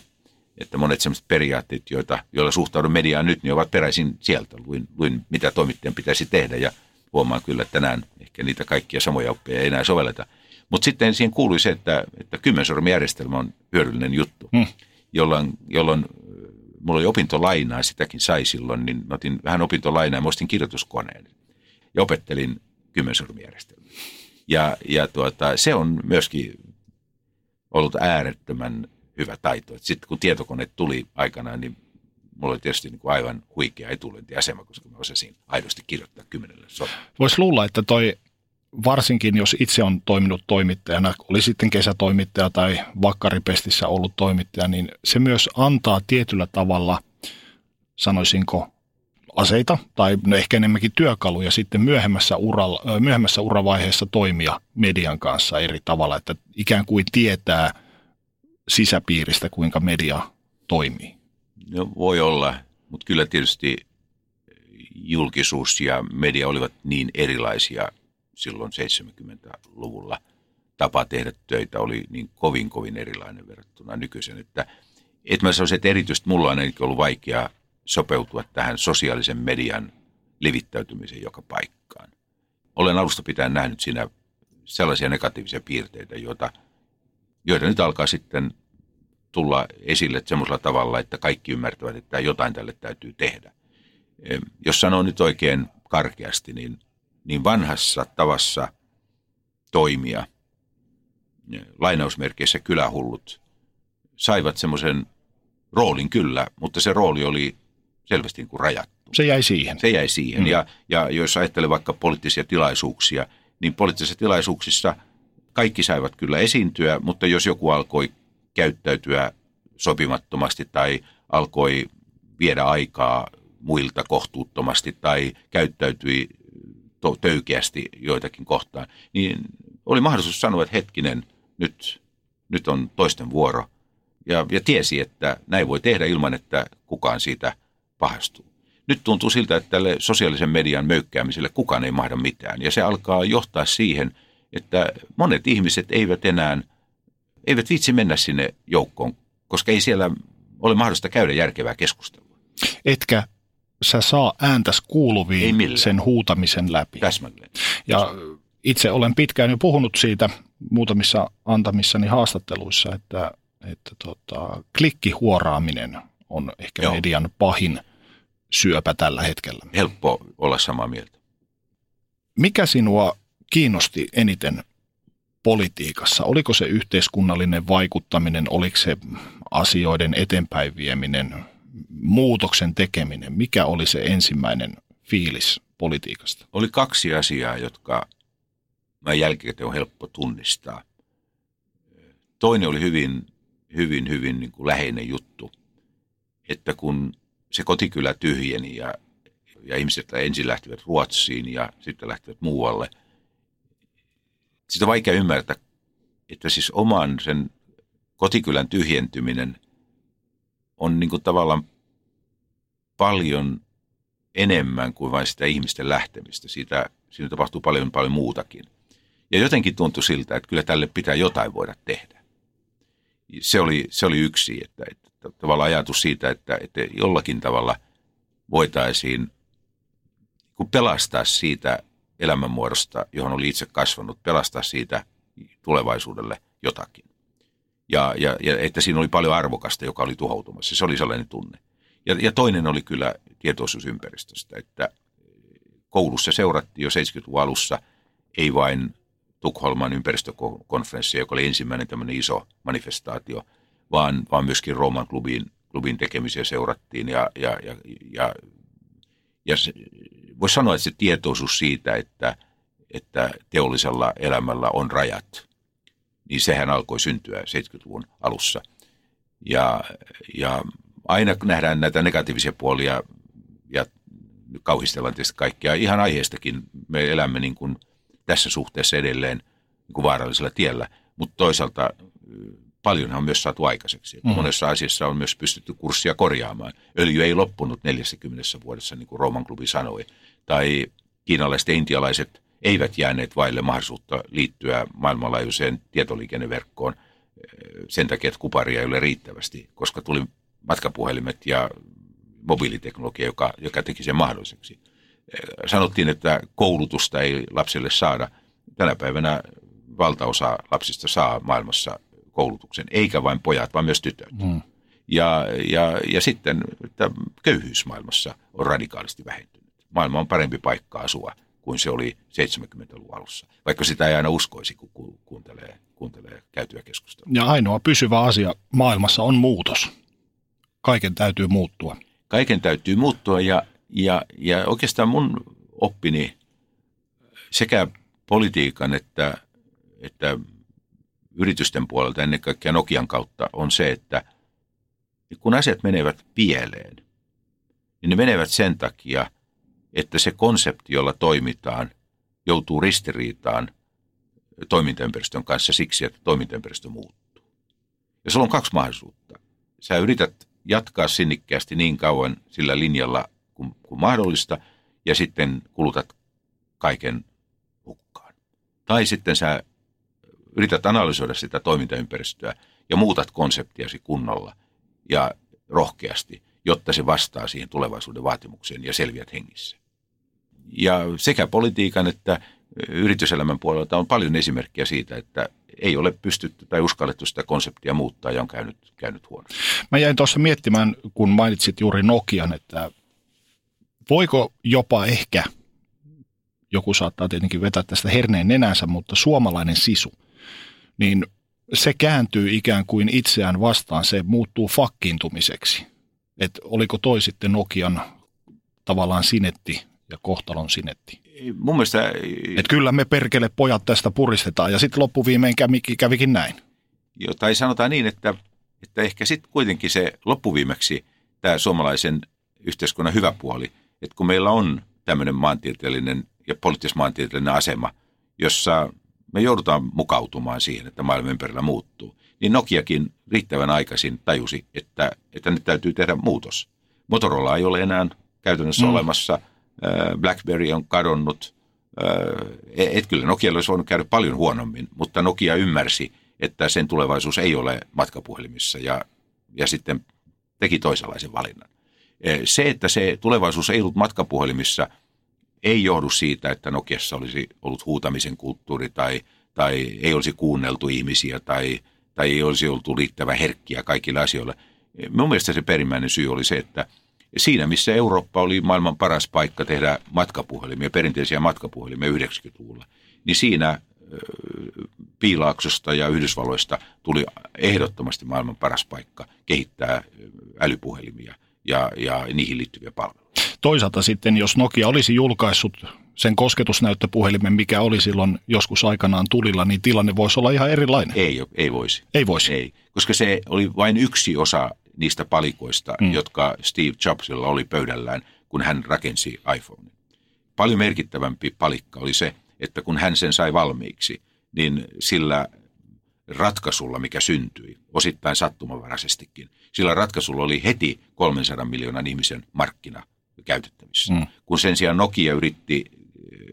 että monet sellaiset periaatteet, joita, joilla suhtaudun mediaan nyt, niin ovat peräisin sieltä. Luin, luin, mitä toimittajan pitäisi tehdä ja huomaan kyllä, että tänään ehkä niitä kaikkia samoja oppeja ei enää sovelleta. Mutta sitten siihen kuului se, että, että kymmensormijärjestelmä on hyödyllinen juttu, hmm. jolloin, jolloin mulla oli opintolainaa, sitäkin sai silloin, niin mä otin vähän opintolainaa ja ostin kirjoituskoneen ja opettelin kymmensormijärjestelmää. Ja, ja tuota, se on myöskin ollut äärettömän hyvä taito. Sitten kun tietokone tuli aikanaan, niin mulla oli tietysti niin kuin aivan huikea etulyöntiasema, koska mä osasin aidosti kirjoittaa kymmenelle sormella. Voisi luulla, että toi varsinkin jos itse on toiminut toimittajana, oli sitten kesätoimittaja tai vakkaripestissä ollut toimittaja, niin se myös antaa tietyllä tavalla, sanoisinko, aseita tai no ehkä enemmänkin työkaluja sitten myöhemmässä, uralla, myöhemmässä uravaiheessa toimia median kanssa eri tavalla, että ikään kuin tietää – sisäpiiristä, kuinka media toimii? No, voi olla, mutta kyllä tietysti julkisuus ja media olivat niin erilaisia silloin 70-luvulla. Tapa tehdä töitä oli niin kovin, kovin erilainen verrattuna nykyisen, että et mä sanoisin, että erityisesti mulla on ollut vaikea sopeutua tähän sosiaalisen median levittäytymiseen joka paikkaan. Olen alusta pitäen nähnyt siinä sellaisia negatiivisia piirteitä, joita – joita nyt alkaa sitten tulla esille semmoisella tavalla, että kaikki ymmärtävät, että jotain tälle täytyy tehdä. Jos sanoo nyt oikein karkeasti, niin, niin vanhassa tavassa toimia lainausmerkeissä kylähullut saivat semmoisen roolin kyllä, mutta se rooli oli selvästi niin kuin rajattu. Se jäi siihen. Se jäi siihen. Mm. Ja, ja jos ajattelee vaikka poliittisia tilaisuuksia, niin poliittisissa tilaisuuksissa – kaikki saivat kyllä esiintyä, mutta jos joku alkoi käyttäytyä sopimattomasti tai alkoi viedä aikaa muilta kohtuuttomasti tai käyttäytyi töykeästi joitakin kohtaan, niin oli mahdollisuus sanoa, että hetkinen, nyt, nyt on toisten vuoro. Ja, ja tiesi, että näin voi tehdä ilman, että kukaan siitä pahastuu. Nyt tuntuu siltä, että tälle sosiaalisen median möykkäämiselle kukaan ei mahda mitään. Ja se alkaa johtaa siihen, että monet ihmiset eivät enää, eivät viitsi mennä sinne joukkoon, koska ei siellä ole mahdollista käydä järkevää keskustelua. Etkä sä saa ääntäs kuuluviin sen huutamisen läpi. Täsmälleen. Ja itse olen pitkään jo puhunut siitä muutamissa antamissani haastatteluissa, että, että tota, klikkihuoraaminen on ehkä Joo. median pahin syöpä tällä hetkellä. Helppo olla samaa mieltä. Mikä sinua kiinnosti eniten politiikassa? Oliko se yhteiskunnallinen vaikuttaminen, oliko se asioiden eteenpäin vieminen, muutoksen tekeminen? Mikä oli se ensimmäinen fiilis politiikasta? Oli kaksi asiaa, jotka mä jälkikäteen on helppo tunnistaa. Toinen oli hyvin, hyvin, hyvin niin kuin läheinen juttu, että kun se kotikylä tyhjeni ja, ja ihmiset ensin lähtivät Ruotsiin ja sitten lähtivät muualle, sitä on vaikea ymmärtää, että siis oman sen kotikylän tyhjentyminen on niin kuin tavallaan paljon enemmän kuin vain sitä ihmisten lähtemistä. Siitä, siinä tapahtuu paljon paljon muutakin. Ja jotenkin tuntui siltä, että kyllä tälle pitää jotain voida tehdä. Se oli, se oli yksi, että, että tavallaan ajatus siitä, että, että jollakin tavalla voitaisiin kun pelastaa siitä elämänmuodosta, johon oli itse kasvanut, pelastaa siitä tulevaisuudelle jotakin. Ja, ja, ja että siinä oli paljon arvokasta, joka oli tuhoutumassa. Se oli sellainen tunne. Ja, ja toinen oli kyllä tietoisuus ympäristöstä, että koulussa seurattiin jo 70-luvun alussa ei vain Tukholman ympäristökonferenssi, joka oli ensimmäinen tämmöinen iso manifestaatio, vaan, vaan myöskin Rooman klubin, klubin tekemisiä seurattiin. Ja, ja, ja, ja, ja voisi sanoa, että se tietoisuus siitä, että, että teollisella elämällä on rajat, niin sehän alkoi syntyä 70-luvun alussa. Ja, ja aina nähdään näitä negatiivisia puolia ja kauhistellaan tietysti kaikkea. Ihan aiheestakin me elämme niin kuin tässä suhteessa edelleen niin kuin vaarallisella tiellä, mutta toisaalta paljonhan on myös saatu aikaiseksi. Mm. Monessa asiassa on myös pystytty kurssia korjaamaan. Öljy ei loppunut 40 vuodessa, niin kuin Rooman klubi sanoi. Tai kiinalaiset ja intialaiset eivät jääneet vaille mahdollisuutta liittyä maailmanlaajuiseen tietoliikenneverkkoon sen takia, että kuparia ei ole riittävästi, koska tuli matkapuhelimet ja mobiiliteknologia, joka, joka teki sen mahdolliseksi. Sanottiin, että koulutusta ei lapsille saada. Tänä päivänä valtaosa lapsista saa maailmassa koulutuksen, eikä vain pojat, vaan myös tytöt. Mm. Ja, ja, ja sitten että köyhyys maailmassa on radikaalisti vähentynyt. Maailma on parempi paikka asua kuin se oli 70-luvun alussa, vaikka sitä ei aina uskoisi, kun kuuntelee, kuuntelee käytyä keskustelua. Ja ainoa pysyvä asia maailmassa on muutos. Kaiken täytyy muuttua. Kaiken täytyy muuttua ja, ja, ja oikeastaan mun oppini sekä politiikan että, että yritysten puolelta, ennen kaikkea Nokian kautta, on se, että kun asiat menevät pieleen, niin ne menevät sen takia, että se konsepti, jolla toimitaan, joutuu ristiriitaan toimintaympäristön kanssa siksi, että toimintaympäristö muuttuu. Ja sulla on kaksi mahdollisuutta. Sä yrität jatkaa sinnikkäästi niin kauan sillä linjalla kuin, kuin mahdollista, ja sitten kulutat kaiken hukkaan. Tai sitten sä yrität analysoida sitä toimintaympäristöä ja muutat konseptiasi kunnolla ja rohkeasti, jotta se vastaa siihen tulevaisuuden vaatimukseen ja selviät hengissä. Ja sekä politiikan että yrityselämän puolelta on paljon esimerkkejä siitä, että ei ole pystytty tai uskallettu sitä konseptia muuttaa ja on käynyt, käynyt huonosti. Mä jäin tuossa miettimään, kun mainitsit juuri Nokian, että voiko jopa ehkä, joku saattaa tietenkin vetää tästä herneen nenänsä, mutta suomalainen sisu – niin se kääntyy ikään kuin itseään vastaan, se muuttuu fakkiintumiseksi. Että oliko toi sitten Nokian tavallaan sinetti ja kohtalon sinetti? Mun mielestä... Että kyllä me perkele pojat tästä puristetaan ja sitten loppuviimein kävikin, kävikin näin. Joo, tai sanotaan niin, että, että ehkä sitten kuitenkin se loppuviimeksi tämä suomalaisen yhteiskunnan hyvä puoli, että kun meillä on tämmöinen maantieteellinen ja poliittis-maantieteellinen asema, jossa me joudutaan mukautumaan siihen, että maailma ympärillä muuttuu. Niin Nokiakin riittävän aikaisin tajusi, että, että nyt täytyy tehdä muutos. Motorola ei ole enää käytännössä mm. olemassa. Blackberry on kadonnut. että kyllä Nokia olisi voinut käydä paljon huonommin, mutta Nokia ymmärsi, että sen tulevaisuus ei ole matkapuhelimissa ja, ja sitten teki toisenlaisen valinnan. Se, että se tulevaisuus ei ollut matkapuhelimissa, ei johdu siitä, että Nokiassa olisi ollut huutamisen kulttuuri tai, tai ei olisi kuunneltu ihmisiä tai, tai ei olisi oltu riittävän herkkiä kaikille asioille. Mun mielestä se perimmäinen syy oli se, että siinä missä Eurooppa oli maailman paras paikka tehdä matkapuhelimia, perinteisiä matkapuhelimia 90-luvulla, niin siinä Piilaaksosta ja Yhdysvalloista tuli ehdottomasti maailman paras paikka kehittää älypuhelimia ja, ja niihin liittyviä palveluja. Toisaalta sitten, jos Nokia olisi julkaissut sen kosketusnäyttöpuhelimen, mikä oli silloin joskus aikanaan tulilla, niin tilanne voisi olla ihan erilainen. Ei, ei voisi. Ei voisi. Ei, koska se oli vain yksi osa niistä palikoista, mm. jotka Steve Jobsilla oli pöydällään, kun hän rakensi iPhone. Paljon merkittävämpi palikka oli se, että kun hän sen sai valmiiksi, niin sillä ratkaisulla, mikä syntyi, osittain sattumavaraisestikin, sillä ratkaisulla oli heti 300 miljoonan ihmisen markkina käytettävissä. Mm. Kun sen sijaan Nokia yritti,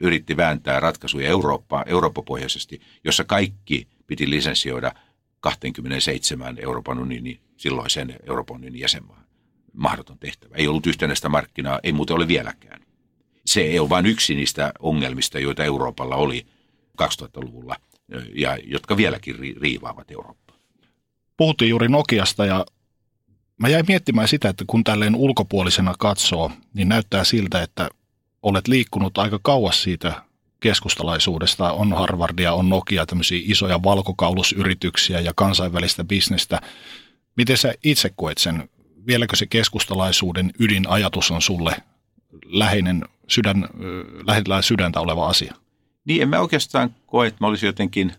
yritti vääntää ratkaisuja Eurooppaa, Eurooppa-pohjaisesti, jossa kaikki piti lisenssioida 27 Euroopan unionin, silloisen Euroopan unionin jäsenmaan. Mahdoton tehtävä. Ei ollut yhtenäistä markkinaa, ei muuten ole vieläkään. Se ei ole vain yksi niistä ongelmista, joita Euroopalla oli 2000-luvulla ja jotka vieläkin riivaavat Eurooppaa. Puhuttiin juuri Nokiasta ja Mä jäin miettimään sitä, että kun tälleen ulkopuolisena katsoo, niin näyttää siltä, että olet liikkunut aika kauas siitä keskustalaisuudesta. On Harvardia, on Nokia, tämmöisiä isoja valkokaulusyrityksiä ja kansainvälistä bisnestä. Miten sä itse koet sen? Vieläkö se keskustalaisuuden ydinajatus on sulle läheinen sydän, lähellä sydäntä oleva asia? Niin, en mä oikeastaan koe, että mä olisin jotenkin,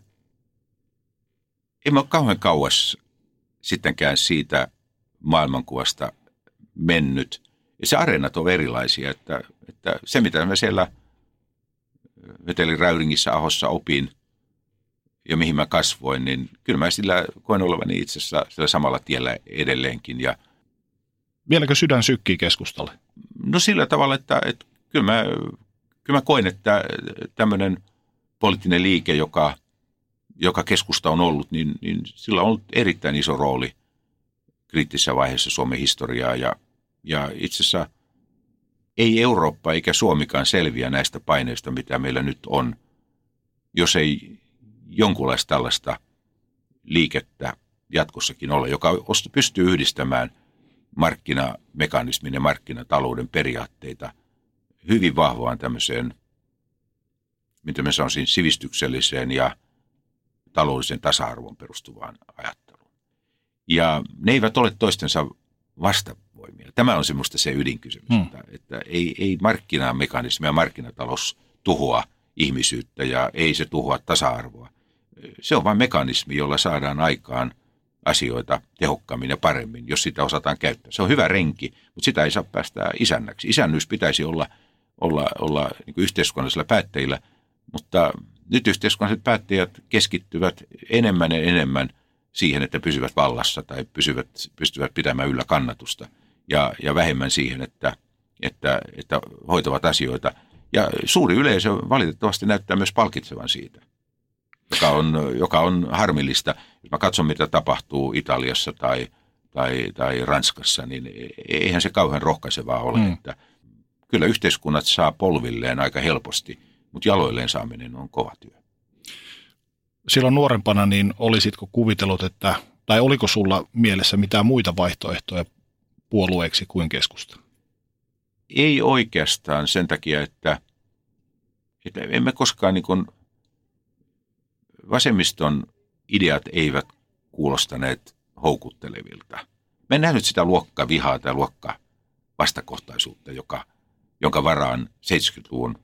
en mä ole kauhean kauas sittenkään siitä maailmankuvasta mennyt. Ja se areenat on erilaisia, että, että se mitä mä siellä Vetelin Räyringissä Ahossa opin ja mihin mä kasvoin, niin kyllä mä sillä koen olevani itse asiassa sillä samalla tiellä edelleenkin. Ja, Vieläkö sydän sykkii keskustalle? No sillä tavalla, että, että kyllä, mä, kyllä mä koen, että tämmöinen poliittinen liike, joka, joka keskusta on ollut, niin, niin sillä on ollut erittäin iso rooli – kriittisessä vaiheessa Suomen historiaa ja, ja itse asiassa ei Eurooppa eikä Suomikaan selviä näistä paineista, mitä meillä nyt on, jos ei jonkunlaista tällaista liikettä jatkossakin ole, joka pystyy yhdistämään markkinamekanismin ja markkinatalouden periaatteita hyvin vahvaan tämmöiseen, mitä mä sanoisin, sivistykselliseen ja taloudellisen tasa-arvon perustuvaan ajatteluun. Ja ne eivät ole toistensa vastavoimia. Tämä on semmoista se ydinkysymys, hmm. että, että ei, ei markkinamekanismi ja markkinatalous tuhoa ihmisyyttä ja ei se tuhoa tasa-arvoa. Se on vain mekanismi, jolla saadaan aikaan asioita tehokkaammin ja paremmin, jos sitä osataan käyttää. Se on hyvä renki, mutta sitä ei saa päästä isännäksi. Isännyys pitäisi olla, olla, olla niin yhteiskunnallisilla päättäjillä, mutta nyt yhteiskunnalliset päättäjät keskittyvät enemmän ja enemmän – siihen, että pysyvät vallassa tai pysyvät, pystyvät pitämään yllä kannatusta ja, ja vähemmän siihen, että, että, että hoitavat asioita. Ja suuri yleisö valitettavasti näyttää myös palkitsevan siitä, joka on, joka on harmillista. Jos mä katson, mitä tapahtuu Italiassa tai, tai, tai Ranskassa, niin eihän se kauhean rohkaisevaa ole. Mm. Että kyllä yhteiskunnat saa polvilleen aika helposti, mutta jaloilleen saaminen on kova työ silloin nuorempana, niin olisitko kuvitellut, että, tai oliko sulla mielessä mitään muita vaihtoehtoja puolueeksi kuin keskusta? Ei oikeastaan sen takia, että, että emme koskaan niin vasemmiston ideat eivät kuulostaneet houkuttelevilta. Mä en nähnyt sitä luokkavihaa tai luokka vastakohtaisuutta, joka, jonka varaan 70-luvun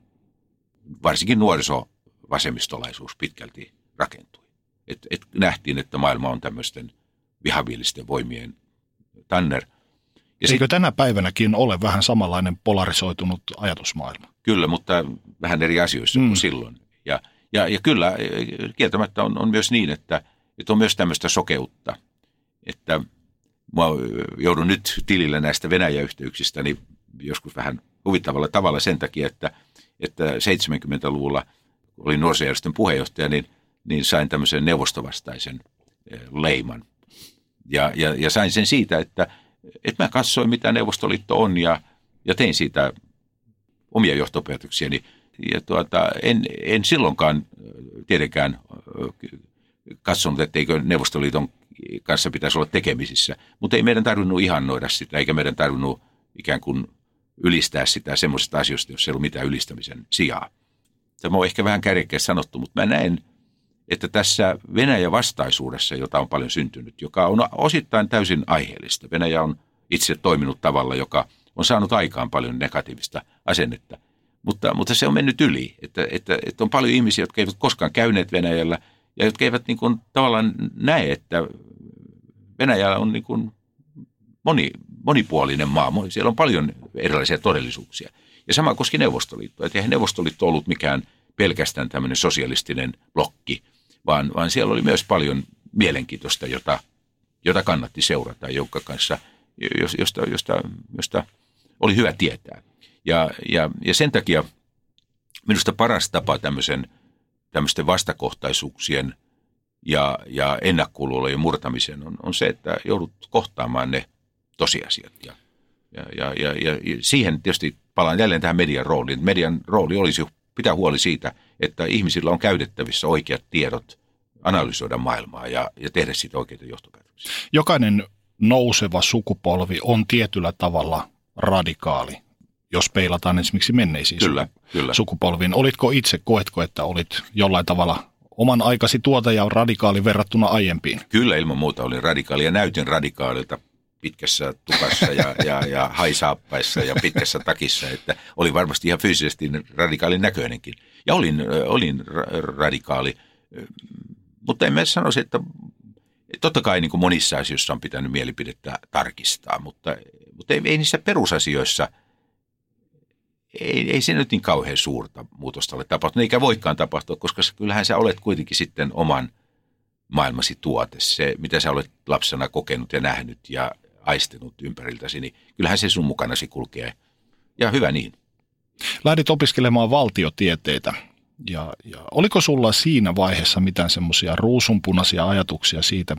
varsinkin nuorisovasemmistolaisuus pitkälti rakentui. Et, et nähtiin, että maailma on tämmöisten vihavielisten voimien tanner. Ja Eikö sit, tänä päivänäkin ole vähän samanlainen polarisoitunut ajatusmaailma? Kyllä, mutta vähän eri asioissa mm. kuin silloin. Ja, ja, ja kyllä, kieltämättä on, on myös niin, että, että on myös tämmöistä sokeutta, että mä joudun nyt tilille näistä Venäjä-yhteyksistä niin joskus vähän huvittavalla tavalla sen takia, että, että 70-luvulla, kun olin nuorisojärjestön puheenjohtaja, niin, niin sain tämmöisen neuvostovastaisen eh, leiman. Ja, ja, ja sain sen siitä, että, että mä katsoin, mitä Neuvostoliitto on ja, ja tein siitä omia johtopäätöksiäni. Ja tuota, en, en silloinkaan tietenkään katsonut, etteikö Neuvostoliiton kanssa pitäisi olla tekemisissä. Mutta ei meidän tarvinnut ihannoida sitä, eikä meidän tarvinnut ikään kuin ylistää sitä semmoisesta asioista, jos ei ollut mitään ylistämisen sijaa. Tämä on ehkä vähän kärjekkäästi sanottu, mutta mä näen, että tässä Venäjä vastaisuudessa, jota on paljon syntynyt, joka on osittain täysin aiheellista. Venäjä on itse toiminut tavalla, joka on saanut aikaan paljon negatiivista asennetta, mutta, mutta se on mennyt yli. Että, että, että on paljon ihmisiä, jotka eivät koskaan käyneet Venäjällä ja jotka eivät niin kuin, tavallaan näe, että Venäjällä on niin kuin moni, monipuolinen maa. Siellä on paljon erilaisia todellisuuksia. Ja sama koski Neuvostoliittoa. Että eihän Neuvostoliitto ollut mikään pelkästään tämmöinen sosialistinen blokki, vaan, vaan siellä oli myös paljon mielenkiintoista, jota, jota kannatti seurata, jonka kanssa, josta, josta, josta oli hyvä tietää. Ja, ja, ja sen takia minusta paras tapa tämmöisen, tämmöisten vastakohtaisuuksien ja, ja ennakkoluulojen murtamisen on, on se, että joudut kohtaamaan ne tosiasiat. Ja, ja, ja, ja, ja siihen tietysti palaan jälleen tähän median rooliin. Median rooli olisi pitää huoli siitä, että ihmisillä on käytettävissä oikeat tiedot analysoida maailmaa ja, ja tehdä siitä oikeita johtopäätöksiä. Jokainen nouseva sukupolvi on tietyllä tavalla radikaali, jos peilataan esimerkiksi menneisiin kyllä, kyllä. sukupolviin. Olitko itse, koetko, että olit jollain tavalla oman aikasi tuota ja radikaali verrattuna aiempiin? Kyllä ilman muuta olin radikaali ja näytin radikaalilta pitkässä tukassa ja, ja, ja haisaappaissa ja pitkässä takissa, että oli varmasti ihan fyysisesti radikaalin näköinenkin. Ja olin, olin radikaali, mutta en mä sanoisi, että totta kai niin kuin monissa asioissa on pitänyt mielipidettä tarkistaa, mutta, mutta ei, ei niissä perusasioissa, ei, ei se nyt niin kauhean suurta muutosta ole tapahtunut, eikä voikaan tapahtua, koska kyllähän sä olet kuitenkin sitten oman maailmasi tuote, se mitä sä olet lapsena kokenut ja nähnyt ja aistinut ympäriltäsi, niin kyllähän se sun mukanasi kulkee. Ja hyvä niin. Lähdit opiskelemaan valtiotieteitä. Ja, ja oliko sulla siinä vaiheessa mitään semmoisia ruusunpunaisia ajatuksia siitä,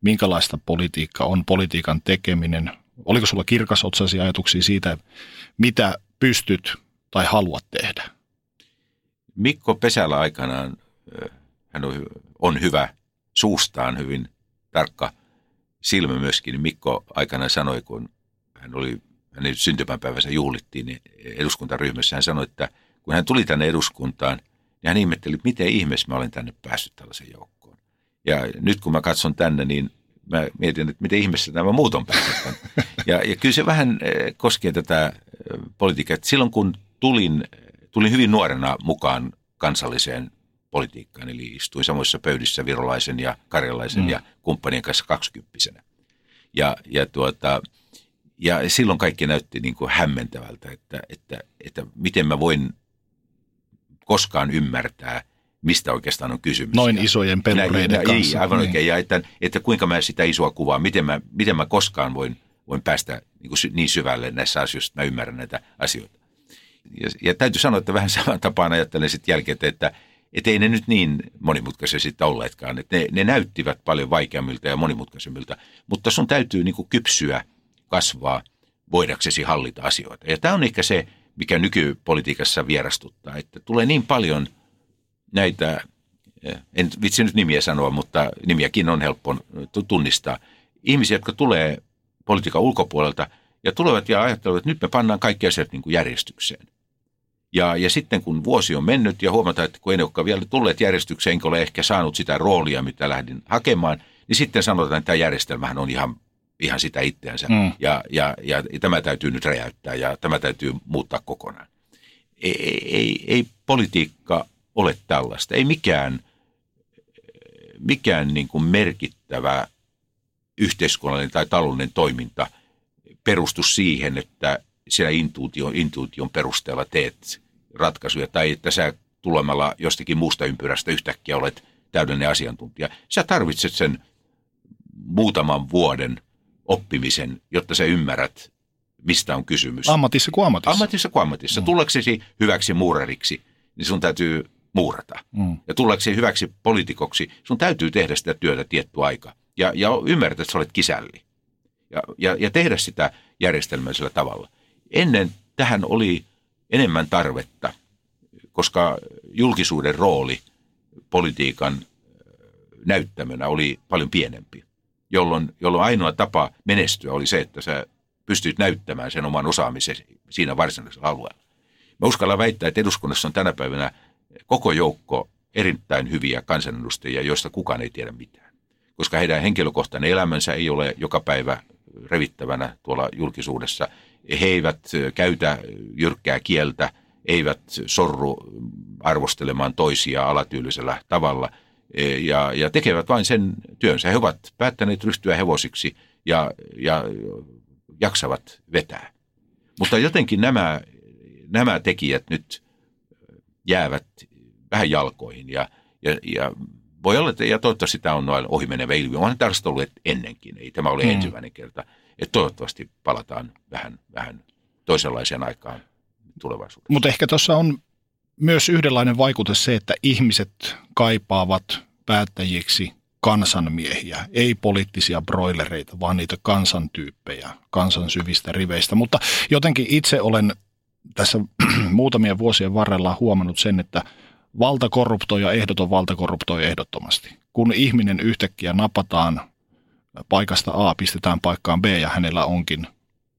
minkälaista politiikka on, politiikan tekeminen? Oliko sulla kirkasotsaisia ajatuksia siitä, mitä pystyt tai haluat tehdä? Mikko Pesälä aikanaan, hän on, hyvä suustaan hyvin tarkka silmä myöskin. Mikko aikana sanoi, kun hän oli, hänen syntymäpäivänsä juhlittiin niin eduskuntaryhmässä, hän sanoi, että kun hän tuli tänne eduskuntaan, niin hän ihmetteli, miten ihmeessä mä olen tänne päässyt tällaisen joukkoon. Ja nyt kun mä katson tänne, niin mä mietin, että miten ihmeessä nämä muut on päässyt Ja, ja kyllä se vähän eh, koskee tätä eh, politiikkaa. Että silloin kun tulin, tulin hyvin nuorena mukaan kansalliseen politiikkaan, eli istuin samoissa pöydissä virolaisen ja karjalaisen mm. ja kumppanien kanssa kaksikymppisenä. Ja, ja, tuota, ja silloin kaikki näytti niin kuin hämmentävältä, että, että, että miten mä voin koskaan ymmärtää, mistä oikeastaan on kysymys. Noin isojen pelureiden kanssa. Ei, aivan niin. oikein. Ja että, että kuinka mä sitä isoa kuvaa, miten mä, miten mä koskaan voin, voin päästä niin, kuin niin syvälle näissä asioissa, että mä ymmärrän näitä asioita. Ja, ja täytyy sanoa, että vähän (laughs) saman tapaan ajattelen sitten jälkeen, että, että ei ne nyt niin monimutkaisia sitten olleetkaan. Että ne, ne näyttivät paljon vaikeammilta ja monimutkaisemmilta, mutta sun täytyy niin kuin kypsyä, kasvaa, voidaksesi hallita asioita. Ja tämä on ehkä se, mikä nykypolitiikassa vierastuttaa, että tulee niin paljon näitä, en vitsi nyt nimiä sanoa, mutta nimiäkin on helppo tunnistaa, ihmisiä, jotka tulee politiikan ulkopuolelta ja tulevat ja ajattelevat, että nyt me pannaan kaikki asiat niin kuin järjestykseen. Ja, ja sitten kun vuosi on mennyt ja huomataan, että kun en olekaan vielä tulleet järjestykseen, enkä ole ehkä saanut sitä roolia, mitä lähdin hakemaan, niin sitten sanotaan, että tämä järjestelmähän on ihan, ihan sitä itseänsä. Mm. Ja, ja, ja, ja tämä täytyy nyt räjäyttää ja tämä täytyy muuttaa kokonaan. Ei, ei, ei politiikka ole tällaista. Ei mikään, mikään niin kuin merkittävä yhteiskunnallinen tai taloudellinen toiminta perustu siihen, että siellä intuition, intuition perusteella teet ratkaisuja tai että sä tulemalla jostakin muusta ympyrästä yhtäkkiä olet täydellinen asiantuntija. Sä tarvitset sen muutaman vuoden oppimisen, jotta sä ymmärrät mistä on kysymys. Ammatissa kuin ammatissa. Ammatissa kuin ammatissa. Mm. Tulleksesi hyväksi muurariksi, niin sun täytyy muurata. Mm. Ja tulleksesi hyväksi poliitikoksi, sun täytyy tehdä sitä työtä tietty aika. Ja, ja ymmärtää, että sä olet kisälli. Ja, ja, ja tehdä sitä järjestelmällisellä tavalla. Ennen tähän oli enemmän tarvetta, koska julkisuuden rooli politiikan näyttämönä oli paljon pienempi, jolloin, jolloin ainoa tapa menestyä oli se, että sä pystyt näyttämään sen oman osaamisen siinä varsinaisella alueella. Mä uskallan väittää, että eduskunnassa on tänä päivänä koko joukko erittäin hyviä kansanedustajia, joista kukaan ei tiedä mitään. Koska heidän henkilökohtainen elämänsä ei ole joka päivä revittävänä tuolla julkisuudessa. He eivät käytä jyrkkää kieltä, eivät sorru arvostelemaan toisia alatyylisellä tavalla e, ja, ja tekevät vain sen työnsä. He ovat päättäneet ryhtyä hevosiksi ja, ja jaksavat vetää. Mutta jotenkin nämä, nämä tekijät nyt jäävät vähän jalkoihin ja, ja, ja voi olla, että ja toivottavasti tämä on noin ohimenevä ilmiö. Onhan tällaista ollut ennenkin, ei tämä ole hmm. ensimmäinen kerta. Että toivottavasti palataan vähän, vähän toisenlaiseen aikaan tulevaisuudessa. Mutta ehkä tuossa on myös yhdenlainen vaikute se, että ihmiset kaipaavat päättäjiksi kansanmiehiä, ei poliittisia broilereita, vaan niitä kansantyyppejä, kansan syvistä riveistä. Mutta jotenkin itse olen tässä (clears throat) muutamien vuosien varrella huomannut sen, että valta korruptoi ja ehdoton valta korruptoi ehdottomasti. Kun ihminen yhtäkkiä napataan paikasta A, pistetään paikkaan B ja hänellä onkin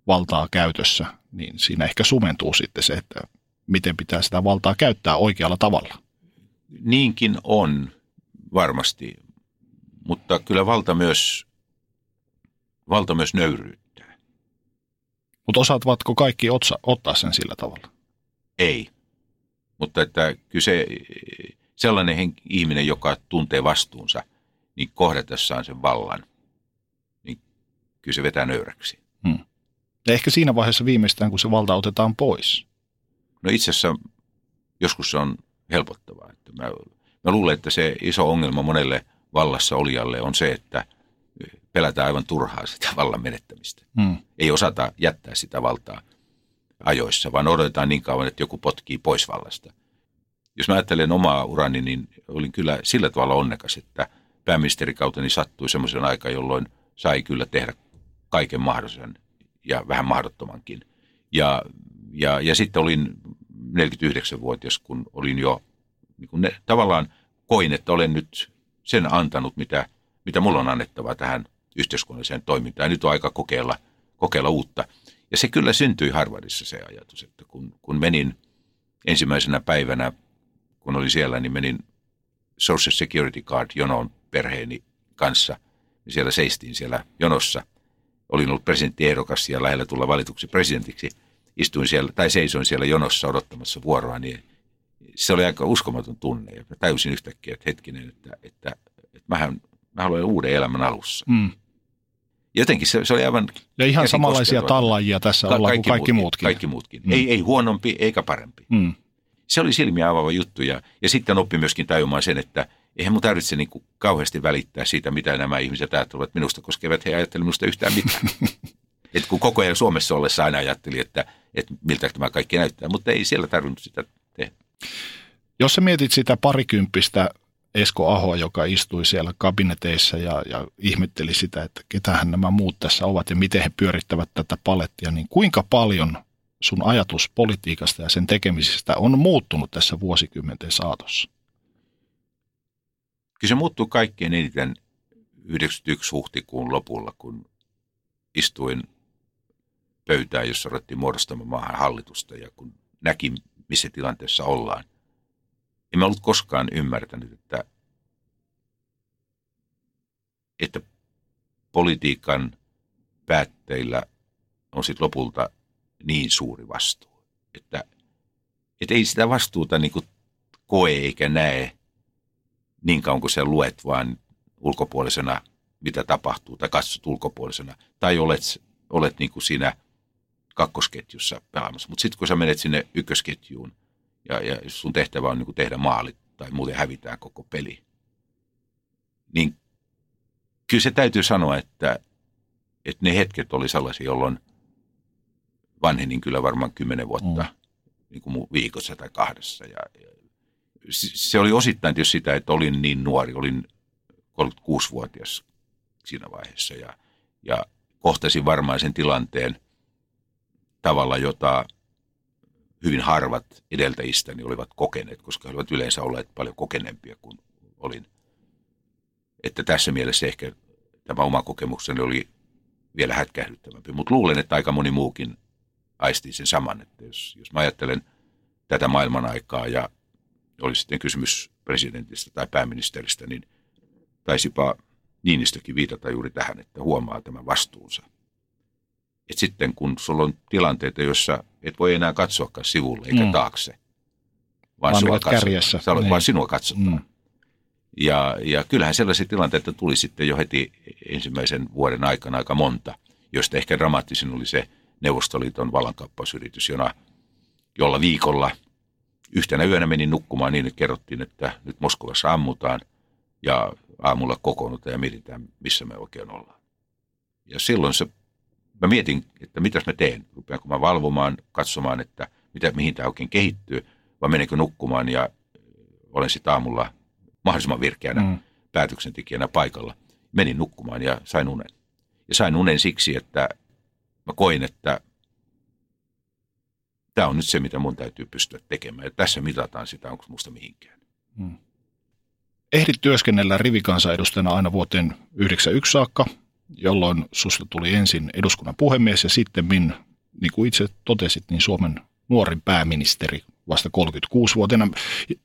valtaa käytössä, niin siinä ehkä sumentuu sitten se, että miten pitää sitä valtaa käyttää oikealla tavalla. Niinkin on varmasti, mutta kyllä valta myös, valta myös nöyryyttää. Mutta osaavatko kaikki otsa, ottaa sen sillä tavalla? Ei. Mutta että kyllä se, sellainen hen, ihminen, joka tuntee vastuunsa, niin kohdatessaan sen vallan, niin kyllä se vetää nöyräksi. Hmm. Ja ehkä siinä vaiheessa viimeistään, kun se valta otetaan pois. No itse asiassa joskus se on helpottavaa. Että mä, mä luulen, että se iso ongelma monelle vallassa olijalle on se, että pelätään aivan turhaa sitä (laughs) vallan menettämistä. Hmm. Ei osata jättää sitä valtaa ajoissa, vaan odotetaan niin kauan, että joku potkii pois vallasta. Jos mä ajattelen omaa urani, niin olin kyllä sillä tavalla onnekas, että pääministerikauteni sattui semmoisen aika, jolloin sai kyllä tehdä kaiken mahdollisen ja vähän mahdottomankin. Ja, ja, ja sitten olin 49-vuotias, kun olin jo niin kun ne, tavallaan koin, että olen nyt sen antanut, mitä, mitä mulla on annettava tähän yhteiskunnalliseen toimintaan. Nyt on aika kokeilla, kokeilla uutta. Ja se kyllä syntyi Harvardissa se ajatus, että kun, kun menin ensimmäisenä päivänä, kun oli siellä, niin menin Social Security Card jonoon perheeni kanssa. Ja siellä seistiin siellä jonossa. Olin ollut presidenttiehdokas ja lähellä tulla valituksi presidentiksi. Istuin siellä, tai seisoin siellä jonossa odottamassa vuoroa, niin se oli aika uskomaton tunne. Ja mä täysin yhtäkkiä, että hetkinen, että, että, että mähän, mä haluan uuden elämän alussa. Mm jotenkin se, se oli aivan... Ja ihan samanlaisia tallajia tässä Ka- ollaan kaikki kuin kaikki muutkin. Kaikki muutkin. Mm. Ei, ei huonompi eikä parempi. Mm. Se oli silmiä avaava juttu ja, ja sitten oppi myöskin tajumaan sen, että eihän mun tarvitse niin kuin kauheasti välittää siitä, mitä nämä ihmiset ajattelevat minusta, koska eivät he ajattele minusta yhtään mitään. (laughs) Et kun koko ajan Suomessa ollessa aina ajatteli, että, että miltä tämä kaikki näyttää, mutta ei siellä tarvinnut sitä tehdä. Jos sä mietit sitä parikymppistä Esko Aho, joka istui siellä kabineteissa ja, ja ihmetteli sitä, että ketähän nämä muut tässä ovat ja miten he pyörittävät tätä palettia, niin kuinka paljon sun ajatus politiikasta ja sen tekemisestä on muuttunut tässä vuosikymmenten saatossa? Kyllä se muuttuu kaikkein eniten 91 huhtikuun lopulla, kun istuin pöytään, jossa ruvettiin muodostamaan maahan hallitusta ja kun näkin, missä tilanteessa ollaan, en mä ollut koskaan ymmärtänyt, että, että politiikan päätteillä on sitten lopulta niin suuri vastuu. Että, että ei sitä vastuuta niin kuin koe eikä näe niin kauan kuin sä luet vaan ulkopuolisena, mitä tapahtuu, tai katsot ulkopuolisena, tai olet, olet niin kuin siinä kakkosketjussa pelaamassa. Mutta sitten kun sä menet sinne ykkösketjuun, ja, ja jos sun tehtävä on niin kuin tehdä maalit tai muuten hävitään koko peli, niin kyllä se täytyy sanoa, että, että ne hetket oli sellaisia, jolloin, vanhenin kyllä varmaan kymmenen vuotta mm. niin kuin viikossa tai kahdessa. Ja, ja se oli osittain tietysti sitä, että olin niin nuori, olin 36-vuotias siinä vaiheessa ja, ja kohtasin varmaan sen tilanteen tavalla, jota hyvin harvat edeltäjistäni olivat kokeneet, koska he olivat yleensä olleet paljon kokeneempia kuin olin. Että tässä mielessä ehkä tämä oma kokemukseni oli vielä hätkähdyttävämpi. Mutta luulen, että aika moni muukin aisti sen saman. Että jos, jos mä ajattelen tätä maailman aikaa ja oli sitten kysymys presidentistä tai pääministeristä, niin taisipa Niinistökin viitata juuri tähän, että huomaa tämän vastuunsa. Et sitten kun sulla on tilanteita, joissa et voi enää katsoakaan sivulle eikä mm. taakse, vaan, vaan, sinua katsotaan, niin. vaan sinua katsotaan. Mm. Ja, ja kyllähän sellaisia tilanteita tuli sitten jo heti ensimmäisen vuoden aikana aika monta, joista ehkä dramaattisin oli se Neuvostoliiton vallankaappausyritys, jona, jolla viikolla yhtenä yönä menin nukkumaan niin, että kerrottiin, että nyt Moskovassa ammutaan ja aamulla kokoonnutaan ja mietitään, missä me oikein ollaan. Ja silloin se, mä mietin, että mitäs mä teen. Rupeanko mä valvomaan, katsomaan, että mitä, mihin tämä oikein kehittyy, vai menenkö nukkumaan ja olen sitten aamulla mahdollisimman virkeänä mm. päätöksentekijänä paikalla. Menin nukkumaan ja sain unen. Ja sain unen siksi, että mä koin, että tämä on nyt se, mitä mun täytyy pystyä tekemään. Ja tässä mitataan sitä, onko musta mihinkään. Mm. Ehdit työskennellä rivikansanedustajana aina vuoteen 1991 saakka, jolloin susta tuli ensin eduskunnan puhemies ja sitten, niin kuin itse totesit, niin Suomen nuorin pääministeri vasta 36-vuotiaana,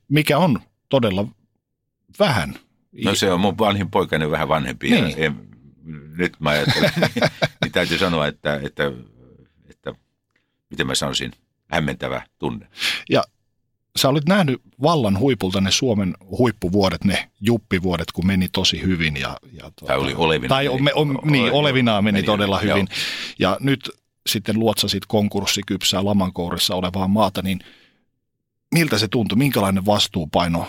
mikä on todella vähän. No se on mun vanhin poikani vähän vanhempi. Niin. Ja, en, nyt mä ajattelen, (laughs) niin täytyy sanoa, että, että, että miten mä sanoisin, hämmentävä tunne. Ja sä olit nähnyt vallan huipulta ne Suomen huippuvuodet, ne juppivuodet, kun meni tosi hyvin. Ja, ja tuota, tai oli olevina. Tai on, on, niin, olevinaan meni, meni todella hyvin. Joo. Ja nyt sitten luotsasit konkurssikypsää lamankourissa olevaa maata, niin miltä se tuntui? Minkälainen vastuupaino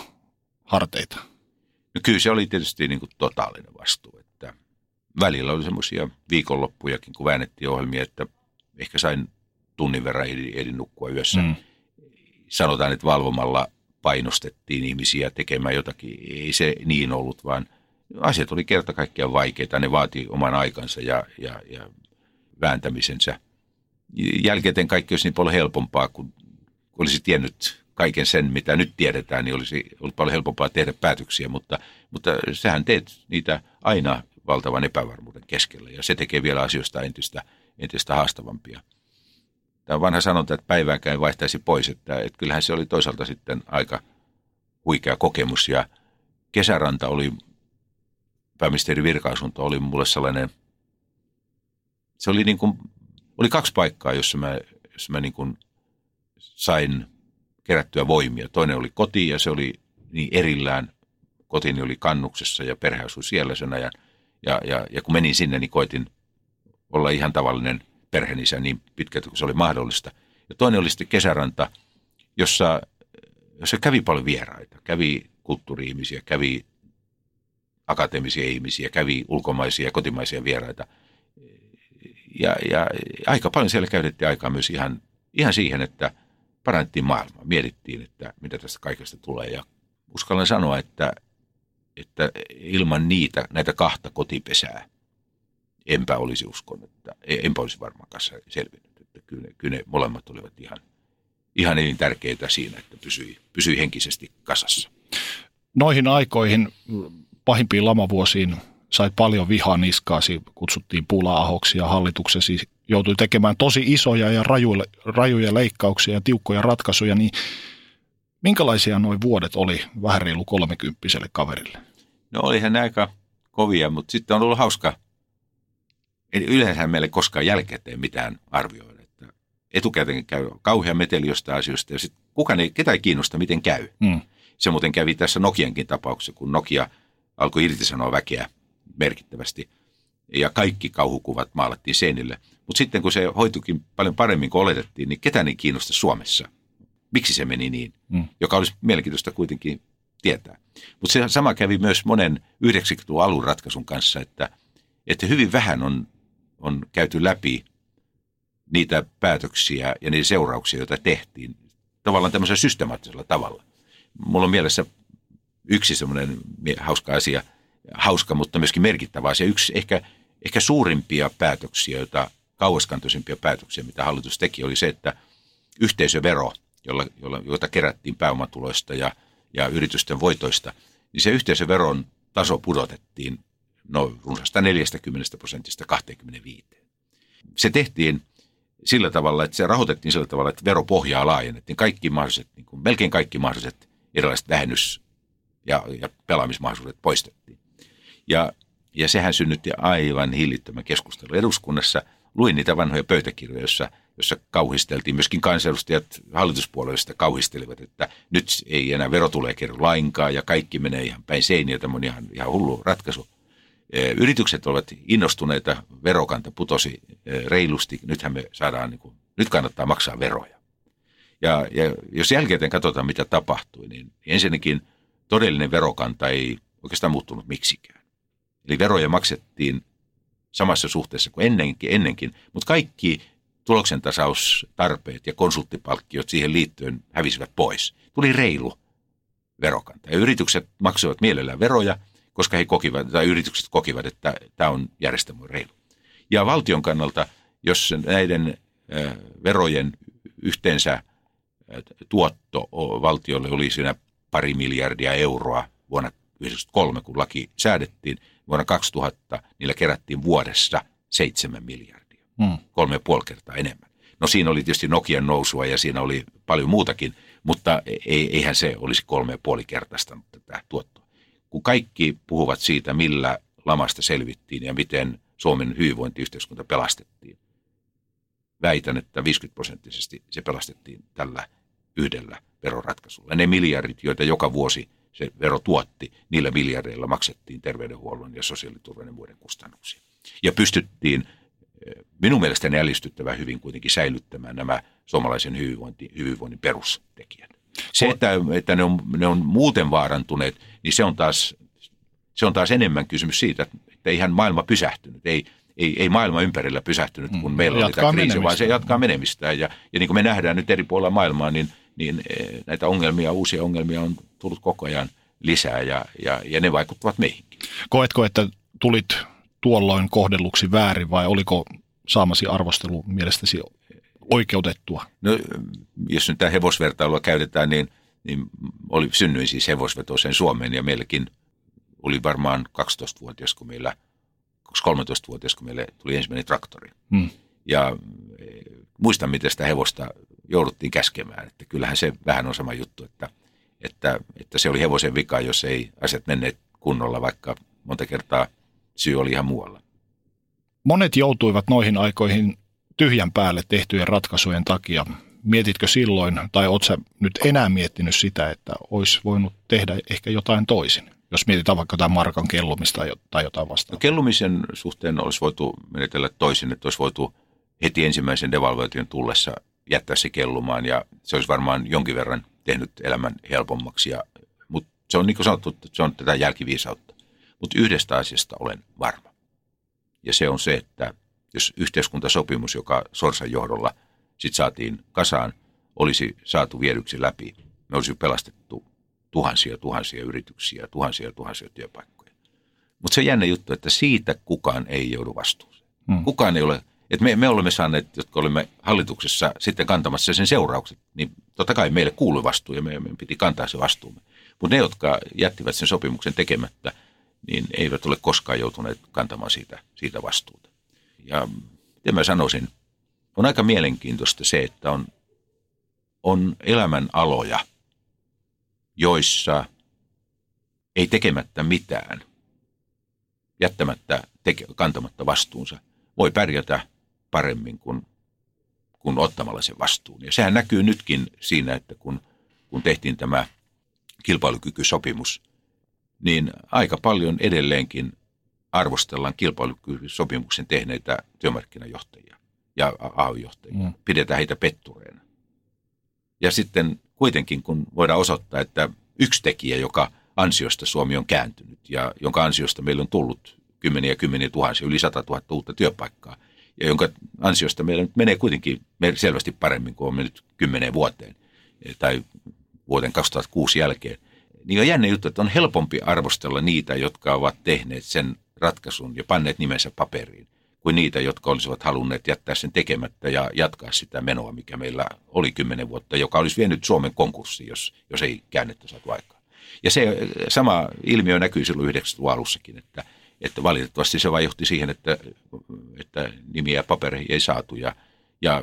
harteita? No kyllä se oli tietysti niin kuin totaalinen vastuu. Että välillä oli semmoisia viikonloppujakin, kun väännettiin ohjelmia, että ehkä sain tunnin verran ehdin nukkua yössä. Mm. Sanotaan, että valvomalla painostettiin ihmisiä tekemään jotakin. Ei se niin ollut, vaan asiat oli kerta kaikkiaan vaikeita. Ne vaati oman aikansa ja, ja, ja vääntämisensä. Jälkeen kaikki olisi niin paljon helpompaa, kun olisi tiennyt kaiken sen, mitä nyt tiedetään, niin olisi ollut paljon helpompaa tehdä päätöksiä, mutta, mutta sähän teet niitä aina valtavan epävarmuuden keskellä ja se tekee vielä asioista entistä, entistä haastavampia. Tämä on vanha sanonta, että päivääkään vaihtaisi pois, että, että kyllähän se oli toisaalta sitten aika huikea kokemus ja kesäranta oli, pääministeri virkaisunto oli mulle sellainen, se oli niin kuin, oli kaksi paikkaa, jossa mä, jossa mä niin kuin sain kerättyä voimia. Toinen oli koti ja se oli niin erillään. Kotini oli kannuksessa ja perhe asui siellä sen ajan. Ja, ja, ja kun menin sinne, niin koitin olla ihan tavallinen perheenisä niin pitkälti kuin se oli mahdollista. Ja toinen oli sitten kesäranta, jossa, jossa kävi paljon vieraita. Kävi kulttuuri-ihmisiä, kävi akateemisia ihmisiä, kävi ulkomaisia ja kotimaisia vieraita. Ja, ja aika paljon siellä käytettiin aikaa myös ihan, ihan siihen, että – parannettiin maailmaa, mietittiin, että mitä tästä kaikesta tulee. Ja uskallan sanoa, että, että ilman niitä, näitä kahta kotipesää, enpä olisi uskon, että enpä olisi varmaan kanssa selvinnyt. Että kyllä, kyllä ne molemmat olivat ihan, ihan tärkeitä siinä, että pysyi, pysyi henkisesti kasassa. Noihin aikoihin, pahimpiin lamavuosiin, sait paljon vihaa niskaasi, kutsuttiin pula-ahoksi ja hallituksesi joutui tekemään tosi isoja ja rajuja, rajuja leikkauksia ja tiukkoja ratkaisuja, niin minkälaisia noin vuodet oli vähän reilu kolmekymppiselle kaverille? No olihan ne aika kovia, mutta sitten on ollut hauska. Eli yleensä meille koskaan jälkikäteen mitään arvioida. Että etukäteen käy kauhean meteli jostain asioista ja sitten kukaan ei, ketä ei kiinnosta, miten käy. Mm. Se muuten kävi tässä Nokiankin tapauksessa, kun Nokia alkoi irtisanoa väkeä merkittävästi ja kaikki kauhukuvat maalattiin seinille. Mutta sitten kun se hoitukin paljon paremmin kuin oletettiin, niin ketään ei kiinnosta Suomessa. Miksi se meni niin? Mm. Joka olisi mielenkiintoista kuitenkin tietää. Mutta se sama kävi myös monen 90-luvun alun ratkaisun kanssa, että, että hyvin vähän on, on käyty läpi niitä päätöksiä ja niitä seurauksia, joita tehtiin tavallaan tämmöisellä systemaattisella tavalla. Mulla on mielessä yksi semmoinen hauska asia, hauska, mutta myöskin merkittävä asia. Yksi ehkä, ehkä suurimpia päätöksiä, joita kauaskantoisimpia päätöksiä, mitä hallitus teki, oli se, että yhteisövero, jolla, jolla, jota kerättiin pääomatuloista ja, ja yritysten voitoista, niin se yhteisöveron taso pudotettiin no runsasta 40 prosentista 25. Se tehtiin sillä tavalla, että se rahoitettiin sillä tavalla, että veropohjaa laajennettiin. Kaikki mahdolliset, niin kuin, melkein kaikki mahdolliset erilaiset vähennys- ja, ja pelaamismahdollisuudet poistettiin. Ja, ja sehän synnytti aivan hillittömän keskustelun eduskunnassa. Luin niitä vanhoja pöytäkirjoja, joissa, jossa kauhisteltiin. Myöskin kansanedustajat hallituspuolueista kauhistelivat, että nyt ei enää vero tulee kerro lainkaan ja kaikki menee ihan päin seiniä. Tämä on ihan, ihan hullu ratkaisu. Yritykset ovat innostuneita, verokanta putosi reilusti, nythän me saadaan, niin kuin, nyt kannattaa maksaa veroja. Ja, ja jos jälkeen katsotaan, mitä tapahtui, niin ensinnäkin todellinen verokanta ei oikeastaan muuttunut miksikään. Eli veroja maksettiin samassa suhteessa kuin ennenkin, ennenkin mutta kaikki tuloksen-tasaustarpeet ja konsulttipalkkiot siihen liittyen hävisivät pois. Tuli reilu verokanta. Ja yritykset maksoivat mielellään veroja – koska he kokivat, tai yritykset kokivat, että tämä on järjestelmä reilu. Ja valtion kannalta, jos näiden verojen yhteensä tuotto valtiolle oli siinä pari miljardia euroa vuonna 1993, kun laki säädettiin, vuonna 2000 niillä kerättiin vuodessa seitsemän miljardia, hmm. kolme ja puoli kertaa enemmän. No siinä oli tietysti Nokian nousua ja siinä oli paljon muutakin, mutta ei, eihän se olisi kolme ja puoli kertaistanut tätä tuottoa kun kaikki puhuvat siitä, millä lamasta selvittiin ja miten Suomen hyvinvointiyhteiskunta pelastettiin. Väitän, että 50 prosenttisesti se pelastettiin tällä yhdellä veroratkaisulla. Ne miljardit, joita joka vuosi se vero tuotti, niillä miljardeilla maksettiin terveydenhuollon ja sosiaaliturvan ja muiden kustannuksia. Ja pystyttiin minun mielestäni ällistyttävän hyvin kuitenkin säilyttämään nämä suomalaisen hyvinvointi, hyvinvoinnin perustekijät. Se, että, että ne, on, ne on muuten vaarantuneet, niin se on taas, se on taas enemmän kysymys siitä, että eihän maailma pysähtynyt. Ei, ei, ei maailma ympärillä pysähtynyt, kun mm. meillä oli tämä kriisi, vaan se jatkaa menemistään. Ja, ja niin kuin me nähdään nyt eri puolilla maailmaa, niin, niin eh, näitä ongelmia, uusia ongelmia on tullut koko ajan lisää ja, ja, ja ne vaikuttavat meihinkin. Koetko, että tulit tuolloin kohdelluksi väärin vai oliko saamasi arvostelu mielestäsi oikeutettua? No, jos nyt tämä hevosvertailua käytetään, niin, niin oli, synnyin siis hevosvetoisen Suomeen ja meilläkin oli varmaan 12-vuotias, kun meillä, 13-vuotias, kun meille tuli ensimmäinen traktori. Hmm. Ja e, muistan, miten sitä hevosta jouduttiin käskemään. Että kyllähän se vähän on sama juttu, että, että, että se oli hevosen vika, jos ei asiat menneet kunnolla, vaikka monta kertaa syy oli ihan muualla. Monet joutuivat noihin aikoihin tyhjän päälle tehtyjen ratkaisujen takia. Mietitkö silloin, tai oletko nyt enää miettinyt sitä, että olisi voinut tehdä ehkä jotain toisin? Jos mietitään vaikka jotain markan kellumista tai jotain vastaavaa. No, kellumisen suhteen olisi voitu menetellä toisin, että olisi voitu heti ensimmäisen devalvaation tullessa jättää se kellumaan ja se olisi varmaan jonkin verran tehnyt elämän helpommaksi. Ja, mutta se on niin kuin sanottu, että se on tätä jälkiviisautta. Mutta yhdestä asiasta olen varma. Ja se on se, että yhteiskuntasopimus, joka Sorsan johdolla sitten saatiin kasaan, olisi saatu viedyksi läpi, me olisi pelastettu tuhansia tuhansia yrityksiä, tuhansia tuhansia työpaikkoja. Mutta se jännä juttu, että siitä kukaan ei joudu vastuuseen. Hmm. Kukaan ei ole, että me, me olemme saaneet, jotka olemme hallituksessa sitten kantamassa sen seuraukset, niin totta kai meille kuului vastuu ja meidän piti kantaa se vastuumme. Mutta ne, jotka jättivät sen sopimuksen tekemättä, niin eivät ole koskaan joutuneet kantamaan siitä, siitä vastuuta. Ja miten mä sanoisin, on aika mielenkiintoista se, että on, on elämän aloja, joissa ei tekemättä mitään, jättämättä, teke, kantamatta vastuunsa, voi pärjätä paremmin kuin, kuin ottamalla sen vastuun. Ja sehän näkyy nytkin siinä, että kun, kun tehtiin tämä kilpailukykysopimus, niin aika paljon edelleenkin arvostellaan kilpailukykysopimuksen tehneitä työmarkkinajohtajia ja AY-johtajia. Mm. Pidetään heitä pettureina. Ja sitten kuitenkin, kun voidaan osoittaa, että yksi tekijä, joka ansiosta Suomi on kääntynyt ja jonka ansiosta meillä on tullut kymmeniä kymmeniä tuhansia, yli 100 000 uutta työpaikkaa, ja jonka ansiosta meillä nyt menee kuitenkin selvästi paremmin kuin on mennyt kymmeneen vuoteen tai vuoden 2006 jälkeen, niin on jännä juttu, että on helpompi arvostella niitä, jotka ovat tehneet sen ratkaisun ja panneet nimensä paperiin, kuin niitä, jotka olisivat halunneet jättää sen tekemättä ja jatkaa sitä menoa, mikä meillä oli kymmenen vuotta, joka olisi vienyt Suomen konkurssiin, jos, jos ei käännettä saatu aikaa. Ja se sama ilmiö näkyy silloin 90-luvun alussakin, että, että valitettavasti se vain johti siihen, että, että nimiä papereihin ei saatu ja, ja,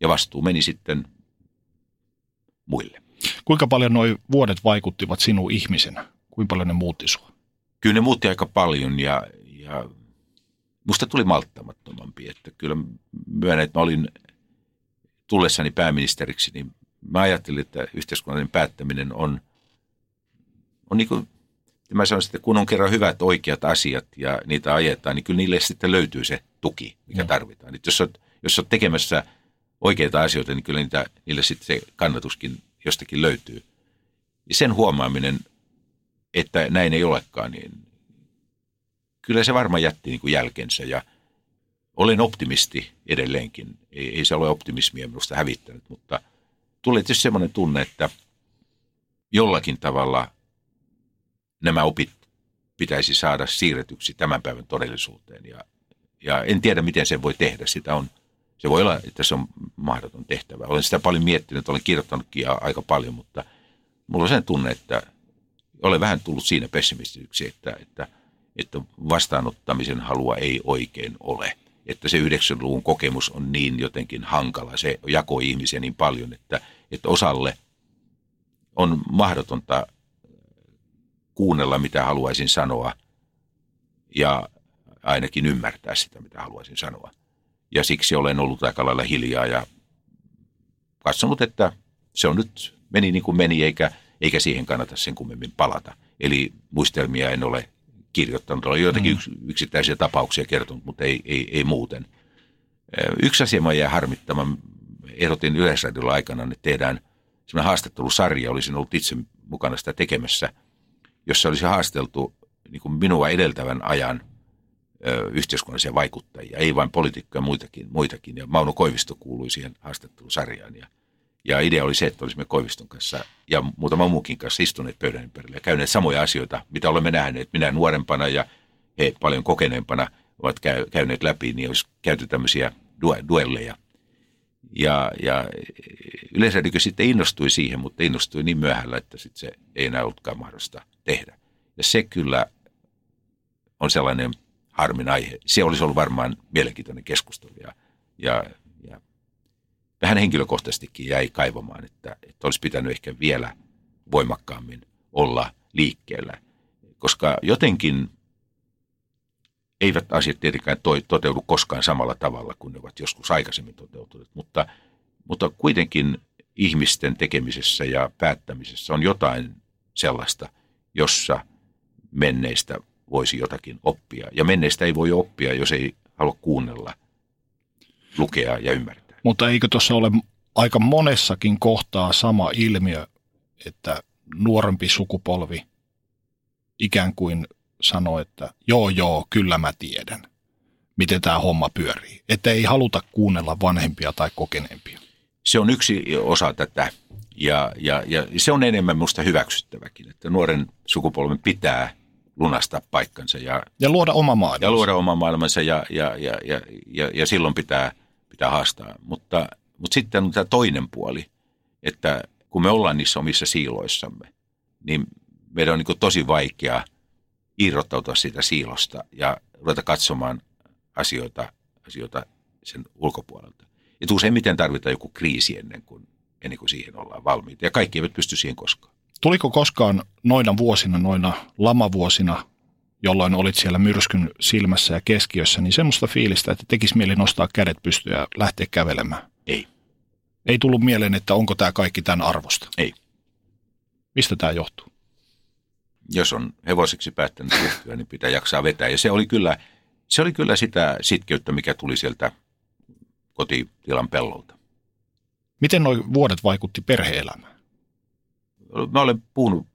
ja vastuu meni sitten muille. Kuinka paljon nuo vuodet vaikuttivat sinuun ihmisenä? Kuinka paljon ne muutti sinua? Kyllä ne muutti aika paljon ja, ja musta tuli malttamattomampi. Että kyllä myönnän, että mä olin tullessani pääministeriksi, niin mä ajattelin, että yhteiskunnallinen päättäminen on, on niin kuin, mä sanoisin, että kun on kerran hyvät oikeat asiat ja niitä ajetaan, niin kyllä niille sitten löytyy se tuki, mikä no. tarvitaan. Että jos olet, jos olet tekemässä oikeita asioita, niin kyllä niitä, niille sitten se kannatuskin jostakin löytyy. Ja sen huomaaminen, että näin ei olekaan, niin kyllä se varmaan jätti niin kuin jälkensä ja olen optimisti edelleenkin. Ei, ei se ole optimismia minusta hävittänyt, mutta tuli tietysti semmoinen tunne, että jollakin tavalla nämä opit pitäisi saada siirretyksi tämän päivän todellisuuteen. Ja, ja en tiedä, miten se voi tehdä. Sitä on, se voi olla, että se on mahdoton tehtävä. Olen sitä paljon miettinyt, olen kirjoittanutkin aika paljon, mutta mulla on sen tunne, että olen vähän tullut siinä pessimistisyksi, että, että – että vastaanottamisen halua ei oikein ole. Että se 90-luvun kokemus on niin jotenkin hankala, se jakoi ihmisiä niin paljon, että, että osalle on mahdotonta kuunnella, mitä haluaisin sanoa, ja ainakin ymmärtää sitä, mitä haluaisin sanoa. Ja siksi olen ollut aika lailla hiljaa ja katsonut, että se on nyt meni niin kuin meni, eikä, eikä siihen kannata sen kummemmin palata. Eli muistelmia en ole kirjoittanut. Olen joitakin mm. yksittäisiä tapauksia kertonut, mutta ei, ei, ei muuten. Yksi asia mä jäi harmittamaan. Ehdotin Yleisradiolla aikana, että tehdään semmoinen haastattelusarja. Olisin ollut itse mukana sitä tekemässä, jossa olisi haasteltu niin minua edeltävän ajan yhteiskunnallisia vaikuttajia, ei vain poliitikkoja, muitakin, muitakin. Ja Mauno Koivisto kuului siihen haastattelusarjaan. Ja ja idea oli se, että olisimme Koiviston kanssa ja muutama muukin kanssa istuneet pöydän ympärillä ja käyneet samoja asioita, mitä olemme nähneet. Minä nuorempana ja he paljon kokeneempana ovat käy, käyneet läpi, niin olisi käyty tämmöisiä duelleja. Ja, ja yleisradikö sitten innostui siihen, mutta innostui niin myöhällä, että sitten se ei enää ollutkaan mahdollista tehdä. Ja se kyllä on sellainen harmin aihe. Se olisi ollut varmaan mielenkiintoinen keskustelu ja, ja vähän henkilökohtaisestikin jäi kaivamaan, että, että olisi pitänyt ehkä vielä voimakkaammin olla liikkeellä. Koska jotenkin eivät asiat tietenkään toi, toteudu koskaan samalla tavalla kuin ne ovat joskus aikaisemmin toteutuneet, mutta, mutta kuitenkin ihmisten tekemisessä ja päättämisessä on jotain sellaista, jossa menneistä voisi jotakin oppia. Ja menneistä ei voi oppia, jos ei halua kuunnella, lukea ja ymmärtää. Mutta eikö tuossa ole aika monessakin kohtaa sama ilmiö, että nuorempi sukupolvi ikään kuin sanoo, että joo joo, kyllä mä tiedän, miten tämä homma pyörii. Että ei haluta kuunnella vanhempia tai kokeneempia. Se on yksi osa tätä ja, ja, ja se on enemmän minusta hyväksyttäväkin, että nuoren sukupolven pitää lunastaa paikkansa. Ja, ja luoda oma maailmansa. Ja luoda oma maailmansa ja, ja, ja, ja, ja, ja silloin pitää – pitää haastaa. Mutta, mutta sitten on tämä toinen puoli, että kun me ollaan niissä omissa siiloissamme, niin meidän on niin tosi vaikea irrottautua siitä siilosta ja ruveta katsomaan asioita, asioita sen ulkopuolelta. Että useimmiten tarvitaan joku kriisi ennen kuin, ennen kuin siihen ollaan valmiita. Ja kaikki eivät pysty siihen koskaan. Tuliko koskaan noina vuosina, noina lamavuosina jolloin olit siellä myrskyn silmässä ja keskiössä, niin semmoista fiilistä, että tekisi mieli nostaa kädet pystyyn ja lähteä kävelemään? Ei. Ei tullut mieleen, että onko tämä kaikki tämän arvosta? Ei. Mistä tämä johtuu? Jos on hevosiksi päättänyt ryhtyä, niin pitää jaksaa vetää. Ja se oli kyllä, se oli kyllä sitä sitkeyttä, mikä tuli sieltä kotitilan pellolta. Miten nuo vuodet vaikutti perheelämään? Mä olen puhunut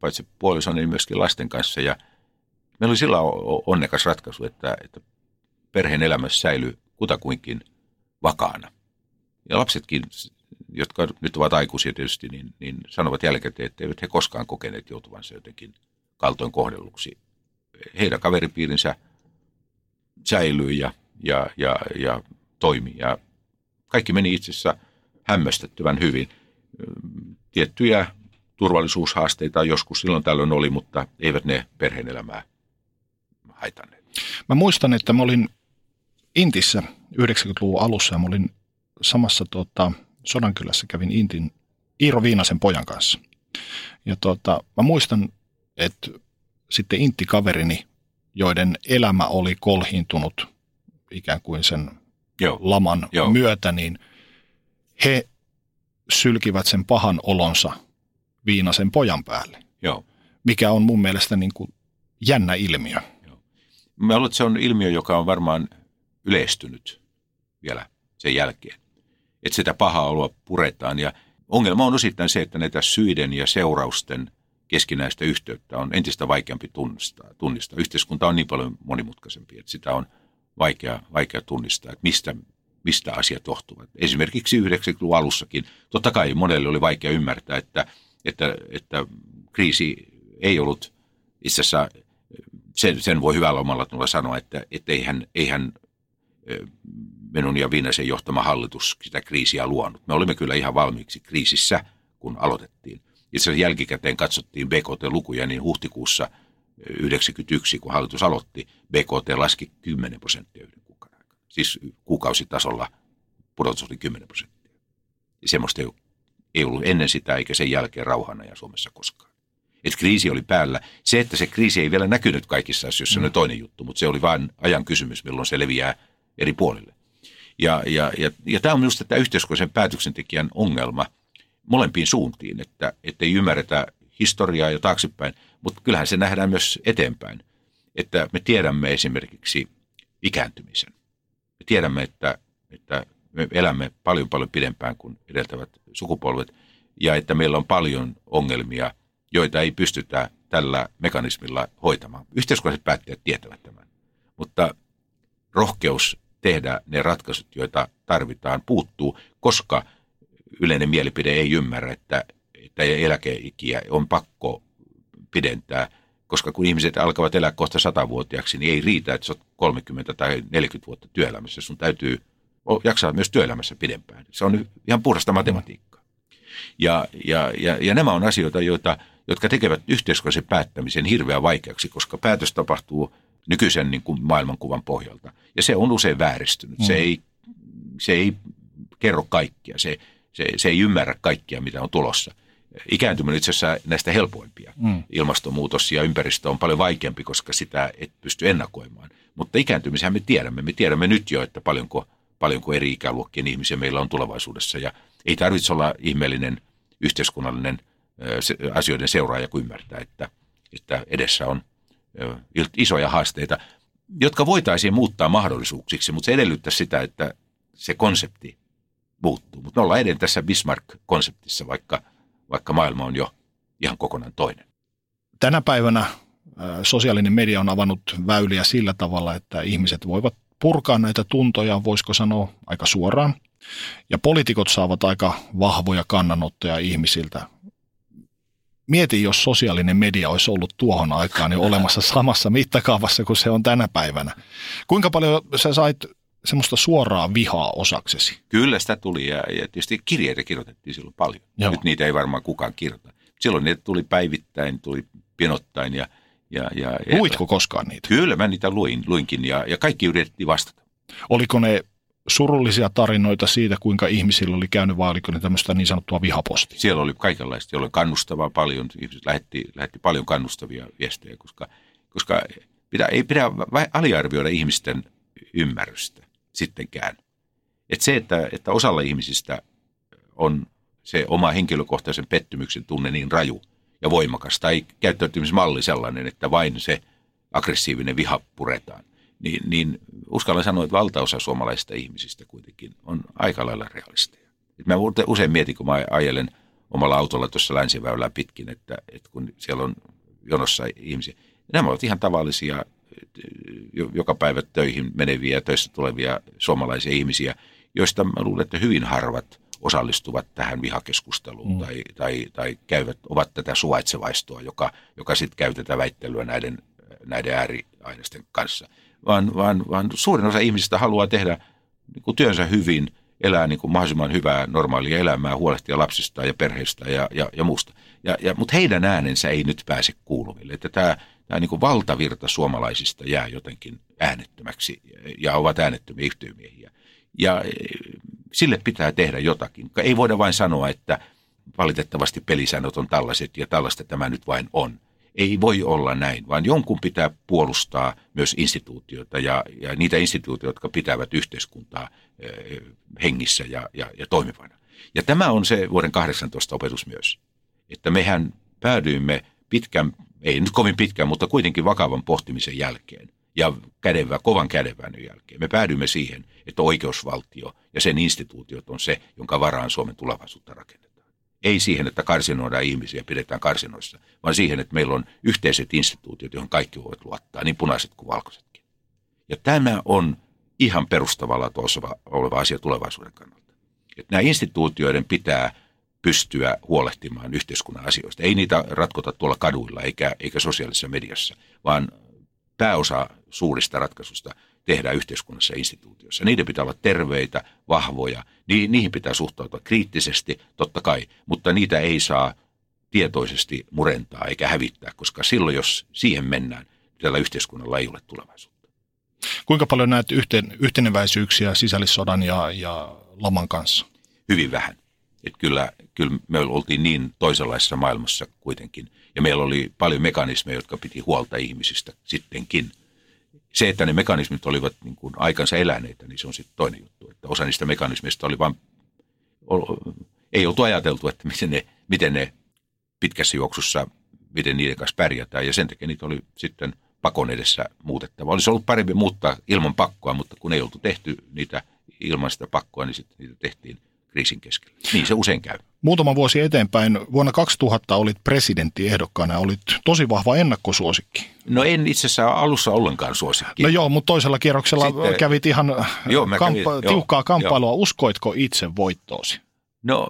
paitsi puolison, niin myöskin lasten kanssa ja – meillä oli sillä onnekas ratkaisu, että, että perheen elämässä säilyi kutakuinkin vakaana. Ja lapsetkin, jotka nyt ovat aikuisia tietysti, niin, niin sanovat jälkikäteen, että eivät he koskaan kokeneet joutuvansa jotenkin kaltoin kohdelluksi. Heidän kaveripiirinsä säilyy ja, ja, ja, ja toimi. Ja kaikki meni itse asiassa hämmästyttävän hyvin. Tiettyjä turvallisuushaasteita joskus silloin tällöin oli, mutta eivät ne perheen elämää haitanneet. Mä muistan, että mä olin Intissä 90-luvun alussa ja mä olin samassa tota, Sodankylässä kävin Intin Iiro Viinasen pojan kanssa. Ja tota, mä muistan, että sitten Intti-kaverini, joiden elämä oli kolhiintunut ikään kuin sen Joo. laman Joo. myötä, niin he sylkivät sen pahan olonsa Viinasen pojan päälle. Joo. Mikä on mun mielestä niin kuin jännä ilmiö. Mä luulen, että se on ilmiö, joka on varmaan yleistynyt vielä sen jälkeen. Että sitä pahaa oloa puretaan. Ja ongelma on osittain se, että näitä syiden ja seurausten keskinäistä yhteyttä on entistä vaikeampi tunnistaa. tunnistaa. Yhteiskunta on niin paljon monimutkaisempi, että sitä on vaikea, vaikea tunnistaa, että mistä, mistä asiat johtuvat. Esimerkiksi 90-luvun alussakin, totta kai monelle oli vaikea ymmärtää, että, että, että kriisi ei ollut itse asiassa, sen, sen voi hyvällä omalla tulla sanoa, että, että eihän, eihän minun ja Viinasen johtama hallitus sitä kriisiä luonut. Me olimme kyllä ihan valmiiksi kriisissä, kun aloitettiin. Itse asiassa jälkikäteen katsottiin BKT-lukuja, niin huhtikuussa 1991, kun hallitus aloitti, BKT laski 10 prosenttia yhden kuukauden aikana. Siis kuukausitasolla pudotus oli 10 prosenttia. Semmoista ei ollut ennen sitä eikä sen jälkeen rauhana ja Suomessa koskaan. Että kriisi oli päällä. Se, että se kriisi ei vielä näkynyt kaikissa asioissa, mm. on toinen juttu, mutta se oli vain ajan kysymys, milloin se leviää eri puolille. Ja, ja, ja, ja tämä on minusta tämä yhteiskunnallisen päätöksentekijän ongelma molempiin suuntiin, että ei ymmärretä historiaa ja taaksepäin, mutta kyllähän se nähdään myös eteenpäin. Että me tiedämme esimerkiksi ikääntymisen. Me tiedämme, että, että me elämme paljon paljon pidempään kuin edeltävät sukupolvet ja että meillä on paljon ongelmia, joita ei pystytä tällä mekanismilla hoitamaan. Yhteiskunnalliset päättäjät tietävät tämän, mutta rohkeus tehdä ne ratkaisut, joita tarvitaan, puuttuu, koska yleinen mielipide ei ymmärrä, että, että eläkeikiä on pakko pidentää, koska kun ihmiset alkavat elää kohta satavuotiaaksi, niin ei riitä, että sä oot 30 tai 40 vuotta työelämässä. Sun täytyy jaksaa myös työelämässä pidempään. Se on ihan puhdasta matematiikkaa. Ja, ja, ja, ja nämä on asioita, joita, jotka tekevät yhteiskunnallisen päättämisen hirveän vaikeaksi, koska päätös tapahtuu nykyisen niin kuin maailmankuvan pohjalta. Ja se on usein vääristynyt. Mm. Se, ei, se ei kerro kaikkia. Se, se, se ei ymmärrä kaikkia, mitä on tulossa. Ikääntyminen itse asiassa näistä helpoimpia. Mm. Ilmastonmuutos ja ympäristö on paljon vaikeampi, koska sitä et pysty ennakoimaan. Mutta ikääntymisehän me tiedämme. Me tiedämme nyt jo, että paljonko, paljonko eri ikäluokkien ihmisiä meillä on tulevaisuudessa. Ja ei tarvitse olla ihmeellinen yhteiskunnallinen asioiden seuraaja, kun ymmärtää, että, että edessä on isoja haasteita, jotka voitaisiin muuttaa mahdollisuuksiksi, mutta se edellyttää sitä, että se konsepti muuttuu. Mutta me ollaan edelleen tässä Bismarck-konseptissa, vaikka, vaikka maailma on jo ihan kokonaan toinen. Tänä päivänä sosiaalinen media on avannut väyliä sillä tavalla, että ihmiset voivat purkaa näitä tuntoja, voisiko sanoa aika suoraan. Ja poliitikot saavat aika vahvoja kannanottoja ihmisiltä mieti, jos sosiaalinen media olisi ollut tuohon aikaan niin olemassa (laughs) samassa mittakaavassa kuin se on tänä päivänä. Kuinka paljon sä sait semmoista suoraa vihaa osaksesi? Kyllä sitä tuli ja, ja tietysti kirjeitä kirjoitettiin silloin paljon. Joo. Nyt niitä ei varmaan kukaan kirjoita. Silloin niitä tuli päivittäin, tuli pienottain ja, ja, ja Luitko koskaan niitä? Kyllä mä niitä luin, luinkin ja, ja kaikki yritettiin vastata. Oliko ne surullisia tarinoita siitä, kuinka ihmisillä oli käynyt, oliko ne tämmöistä niin sanottua vihapostia? Siellä oli kaikenlaista, oli kannustavaa paljon, ihmiset lähetti, lähetti paljon kannustavia viestejä, koska, koska pidä, ei pidä aliarvioida ihmisten ymmärrystä sittenkään. Et se, että, että osalla ihmisistä on se oma henkilökohtaisen pettymyksen tunne niin raju ja voimakas, tai käyttäytymismalli sellainen, että vain se aggressiivinen viha puretaan, niin, niin uskallan sanoa, että valtaosa suomalaisista ihmisistä kuitenkin on aika lailla realisteja. Et mä usein mietin, kun mä ajelen omalla autolla tuossa länsiväylää pitkin, että, että kun siellä on jonossa ihmisiä, nämä ovat ihan tavallisia joka päivä töihin meneviä ja töistä tulevia suomalaisia ihmisiä, joista mä luulen, että hyvin harvat osallistuvat tähän vihakeskusteluun mm. tai, tai, tai käyvät, ovat tätä suvaitsevaistoa, joka, joka sitten käy tätä väittelyä näiden, näiden ääriaineisten kanssa. Vaan, vaan, vaan suurin osa ihmisistä haluaa tehdä niin kuin työnsä hyvin, elää niin kuin mahdollisimman hyvää normaalia elämää, huolehtia lapsista ja perheistä ja, ja, ja muusta. Ja, ja, mutta heidän äänensä ei nyt pääse kuuluville. Että tämä, tämä niin kuin valtavirta suomalaisista jää jotenkin äänettömäksi ja ovat äänettömiä yhtiömiehiä. Ja sille pitää tehdä jotakin. Ei voida vain sanoa, että valitettavasti pelisäännöt on tällaiset ja tällaista tämä nyt vain on. Ei voi olla näin, vaan jonkun pitää puolustaa myös instituutioita ja, ja niitä instituutioita, jotka pitävät yhteiskuntaa eh, hengissä ja, ja, ja toimivana. Ja tämä on se vuoden 18 opetus myös, että mehän päädyimme pitkän, ei nyt kovin pitkän, mutta kuitenkin vakavan pohtimisen jälkeen ja kädevä, kovan kädeväännön jälkeen. Me päädymme siihen, että oikeusvaltio ja sen instituutiot on se, jonka varaan Suomen tulevaisuutta rakennetaan. Ei siihen, että karsinoidaan ihmisiä pidetään karsinoissa, vaan siihen, että meillä on yhteiset instituutiot, joihin kaikki voivat luottaa, niin punaiset kuin valkoisetkin. Ja tämä on ihan perustavalla tuossa oleva asia tulevaisuuden kannalta. Että nämä instituutioiden pitää pystyä huolehtimaan yhteiskunnan asioista. Ei niitä ratkota tuolla kaduilla eikä, eikä sosiaalisessa mediassa, vaan pääosa suurista ratkaisusta tehdään yhteiskunnassa ja instituutioissa. Niiden pitää olla terveitä, vahvoja, niihin pitää suhtautua kriittisesti, totta kai, mutta niitä ei saa tietoisesti murentaa eikä hävittää, koska silloin, jos siihen mennään, tällä yhteiskunnalla ei ole tulevaisuutta. Kuinka paljon näet yhten, yhteneväisyyksiä sisällissodan ja, ja laman kanssa? Hyvin vähän. Et kyllä, kyllä me oltiin niin toisenlaisessa maailmassa kuitenkin. Ja meillä oli paljon mekanismeja, jotka piti huolta ihmisistä sittenkin – se, että ne mekanismit olivat niin kuin aikansa eläneitä, niin se on sitten toinen juttu. Että osa niistä mekanismista oli vain, ei oltu ajateltu, että miten ne, miten ne pitkässä juoksussa, miten niiden kanssa pärjätään. Ja sen takia niitä oli sitten pakon edessä muutettava. Olisi ollut parempi muuttaa ilman pakkoa, mutta kun ei oltu tehty niitä ilman sitä pakkoa, niin sitten niitä tehtiin kriisin keskellä. Niin se usein käy. Muutama vuosi eteenpäin, vuonna 2000 olit presidenttiehdokkaana, olit tosi vahva ennakkosuosikki. No en itse asiassa alussa ollenkaan suosikki. No joo, mutta toisella kierroksella Sitten, kävit ihan joo, kampa- kävin, tiukkaa joo, kamppailua. Joo. Uskoitko itse voittoosi? No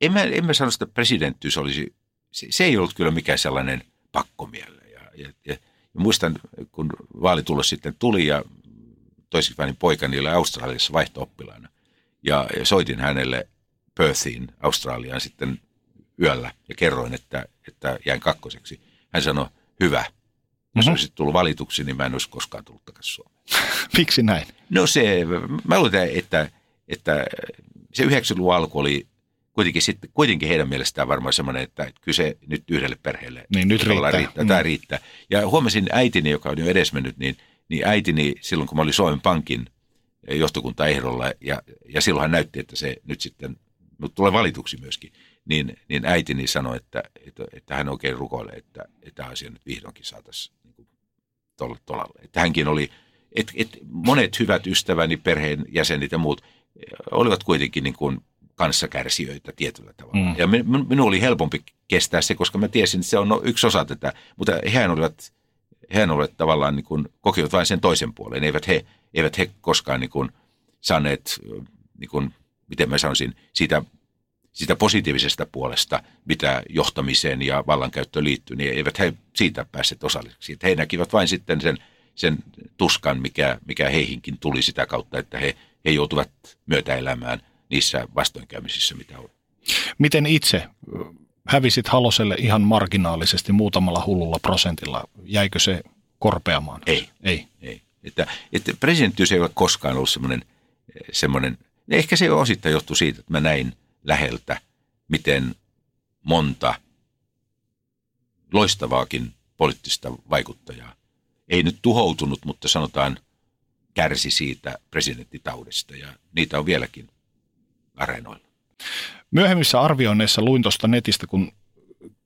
en mä, en mä sano, että presidenttyys olisi, se, se ei ollut kyllä mikään sellainen pakkomielle. Ja, ja, ja, ja muistan, kun vaalitulos sitten tuli ja toisinpäin poikani oli Australiassa vaihto-oppilaana – ja, ja soitin hänelle Perthiin, Australiaan sitten yöllä ja kerroin, että, että jäin kakkoseksi. Hän sanoi, hyvä. Jos mm-hmm. olisit tullut valituksi, niin mä en olisi koskaan tullut takaisin Suomeen. (laughs) Miksi näin? No se, mä luulen, että, että se 90-luvun alku oli kuitenkin, sitten, kuitenkin heidän mielestään varmaan semmoinen, että kyllä se nyt yhdelle perheelle niin, nyt riittää. riittää. Tämä mm. riittää. Ja huomasin äitini, joka on jo edesmennyt, niin, niin äitini silloin, kun mä olin Suomen Pankin johtokuntaehdolla ja, ja silloin hän näytti, että se nyt sitten mutta tulee valituksi myöskin, niin, niin äitini sanoi, että, että, että hän oikein rukoilee, että, että asia nyt vihdoinkin saataisiin niin tuolle tolalle. Että hänkin oli, että, että monet hyvät ystäväni, perheen jäsenet ja muut olivat kuitenkin niin kuin kanssakärsijöitä tietyllä tavalla. Mm. Ja minun oli helpompi kestää se, koska mä tiesin, että se on yksi osa tätä, mutta hehän olivat, hehän olivat tavallaan niin kuin, kokivat vain sen toisen puolen. Eivät he eivät he koskaan niin kuin saaneet, niin kuin, miten mä sanoisin, siitä, siitä positiivisesta puolesta, mitä johtamiseen ja vallankäyttöön liittyy, niin eivät he siitä päässeet osallisiksi. He näkivät vain sitten sen, sen tuskan, mikä, mikä heihinkin tuli sitä kautta, että he, he joutuvat myötäelämään niissä vastoinkäymisissä, mitä on. Miten itse hävisit Haloselle ihan marginaalisesti muutamalla hullulla prosentilla? Jäikö se korpeamaan? Ei. Ei. ei. Että, että presidenttiys ei ole koskaan ollut semmoinen, semmoinen, ehkä se osittain johtuu siitä, että mä näin läheltä, miten monta loistavaakin poliittista vaikuttajaa ei nyt tuhoutunut, mutta sanotaan kärsi siitä presidenttitaudesta ja niitä on vieläkin areenoilla. Myöhemmissä arvioinneissa luin tuosta netistä, kun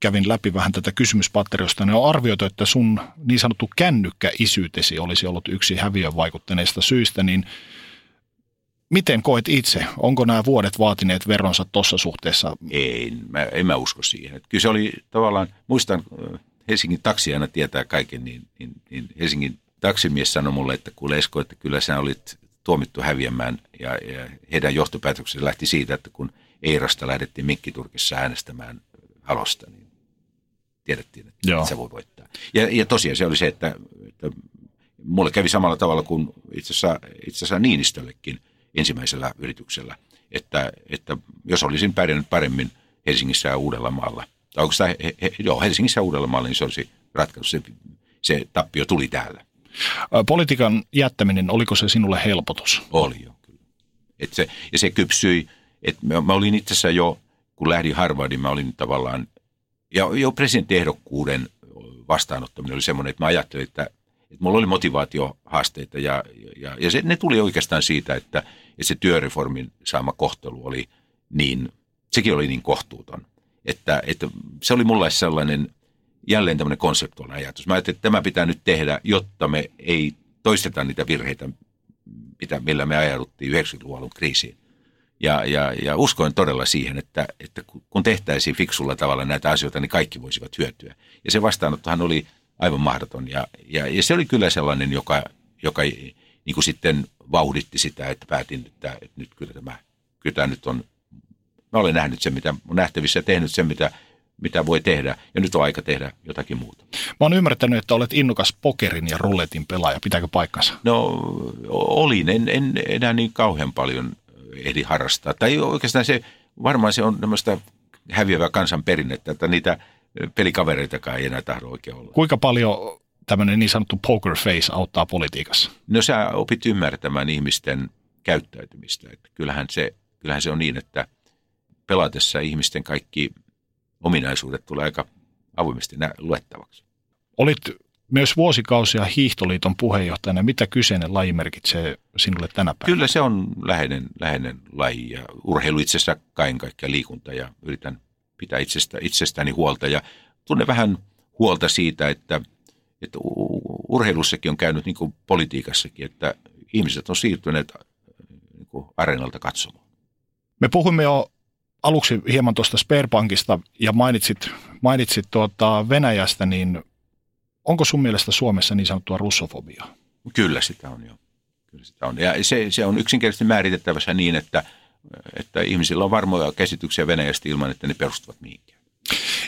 kävin läpi vähän tätä kysymyspatteriosta, niin on arvioitu, että sun niin sanottu kännykkäisyytesi olisi ollut yksi häviön vaikuttaneista syistä, niin miten koet itse? Onko nämä vuodet vaatineet veronsa tuossa suhteessa? Ei, mä, en mä usko siihen. Kyllä se oli tavallaan, muistan, Helsingin taksi aina tietää kaiken, niin, niin, niin Helsingin taksimies sanoi mulle, että kuule Esko, että kyllä sä olit tuomittu häviämään ja, ja heidän johtopäätöksensä lähti siitä, että kun Eirasta lähdettiin Mikkiturkissa äänestämään halosta, niin tiedettiin, että Joo. se voi voittaa. Ja, ja tosiaan se oli se, että, että mulle kävi samalla tavalla kuin itse asiassa, itse asiassa Niinistöllekin ensimmäisellä yrityksellä, että, että jos olisin pärjännyt paremmin Helsingissä ja Uudellamaalla, tai onko sitä, he, he, joo, Helsingissä ja Uudellamaalla, niin se olisi ratkaisu. Se, se tappio tuli täällä. Politiikan jättäminen, oliko se sinulle helpotus? Oli jo, kyllä. Et se, ja se kypsyi, että mä, mä olin itse asiassa jo, kun lähdin Harvardiin, mä olin tavallaan, ja jo presidenttiehdokkuuden vastaanottaminen oli semmoinen, että mä ajattelin, että, että mulla oli motivaatiohaasteita ja, ja, ja se, ne tuli oikeastaan siitä, että, että se työreformin saama kohtelu oli niin, sekin oli niin kohtuuton. Että, että se oli mulle sellainen jälleen tämmöinen konseptuaalinen ajatus. Mä ajattelin, että tämä pitää nyt tehdä, jotta me ei toisteta niitä virheitä, mitä, millä me ajauduttiin 90-luvun kriisiin. Ja, ja, ja uskoin todella siihen, että, että kun tehtäisiin fiksulla tavalla näitä asioita, niin kaikki voisivat hyötyä. Ja se vastaanottohan oli aivan mahdoton. Ja, ja, ja se oli kyllä sellainen, joka, joka niin kuin sitten vauhditti sitä, että päätin, että, että nyt kyllä tämä, kyllä tämä nyt on, mä olen nähnyt sen, mitä on nähtävissä ja tehnyt sen, mitä mitä voi tehdä, ja nyt on aika tehdä jotakin muuta. Mä oon ymmärtänyt, että olet innokas pokerin ja rulletin pelaaja. Pitääkö paikkansa? No, olin. En, en enää niin kauhean paljon ehdi harrastaa. Tai oikeastaan se, varmaan se on tämmöistä häviävää kansanperinnettä, että niitä pelikavereitakaan ei enää tahdo oikein olla. Kuinka paljon tämmöinen niin sanottu poker face auttaa politiikassa? No sä opit ymmärtämään ihmisten käyttäytymistä. Että kyllähän, se, kyllähän se on niin, että pelatessa ihmisten kaikki ominaisuudet tulee aika avoimesti luettavaksi. Olit myös vuosikausia Hiihtoliiton puheenjohtajana. Mitä kyseinen laji merkitsee sinulle tänä päivänä? Kyllä se on läheinen, läheinen laji ja urheilu itsessä kaiken kaikkiaan liikunta ja yritän pitää itsestä, itsestäni huolta ja tunnen vähän huolta siitä, että, että urheilussakin on käynyt niin kuin politiikassakin, että ihmiset on siirtyneet niin kuin areenalta katsomaan. Me puhumme jo aluksi hieman tuosta Sperbankista ja mainitsit, mainitsit tuota Venäjästä, niin onko sun mielestä Suomessa niin sanottua russofobiaa? Kyllä sitä on jo. Kyllä sitä on. Ja se, se on yksinkertaisesti määritettävässä niin, että, että ihmisillä on varmoja käsityksiä Venäjästä ilman, että ne perustuvat mihinkään.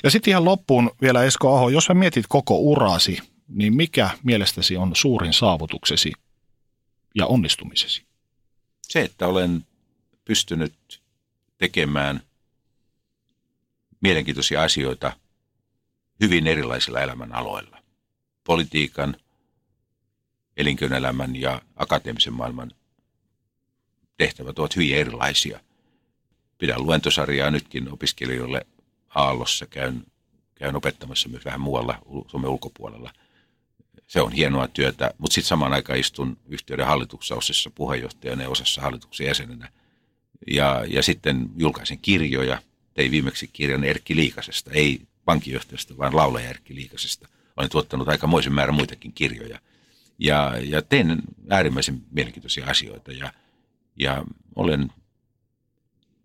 Ja sitten ihan loppuun vielä Esko Aho, jos sä mietit koko urasi, niin mikä mielestäsi on suurin saavutuksesi ja onnistumisesi? Se, että olen pystynyt tekemään mielenkiintoisia asioita hyvin erilaisilla elämänaloilla. Politiikan, elinkeinoelämän ja akateemisen maailman tehtävät ovat hyvin erilaisia. Pidän luentosarjaa nytkin opiskelijoille Aallossa, käyn, käyn opettamassa myös vähän muualla Suomen ulkopuolella. Se on hienoa työtä, mutta sitten samaan aikaan istun yhtiöiden hallituksessa osassa puheenjohtajana ja osassa hallituksen jäsenenä. Ja, ja sitten julkaisen kirjoja – tein viimeksi kirjan Erkki Liikasesta, ei pankkijohtajasta, vaan laulaja Erkki Liikasesta. Olen tuottanut aikamoisen määrän muitakin kirjoja. Ja, ja teen äärimmäisen mielenkiintoisia asioita ja, ja olen,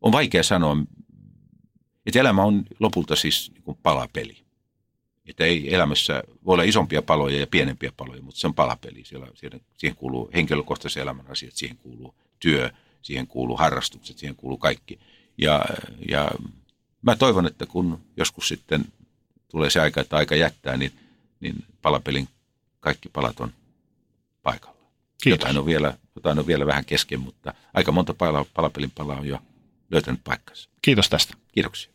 on vaikea sanoa, että elämä on lopulta siis niin kuin palapeli. Että ei elämässä voi olla isompia paloja ja pienempiä paloja, mutta se on palapeli. Siellä, siellä, siihen kuuluu henkilökohtaisen elämän asiat, siihen kuuluu työ, siihen kuuluu harrastukset, siihen kuuluu kaikki. Ja, ja mä toivon, että kun joskus sitten tulee se aika, että aika jättää, niin, niin palapelin kaikki palat on paikalla. Kiitos. Jotain on, vielä, jotain on vielä vähän kesken, mutta aika monta palapelin palaa on jo löytänyt paikkansa. Kiitos tästä. Kiitoksia.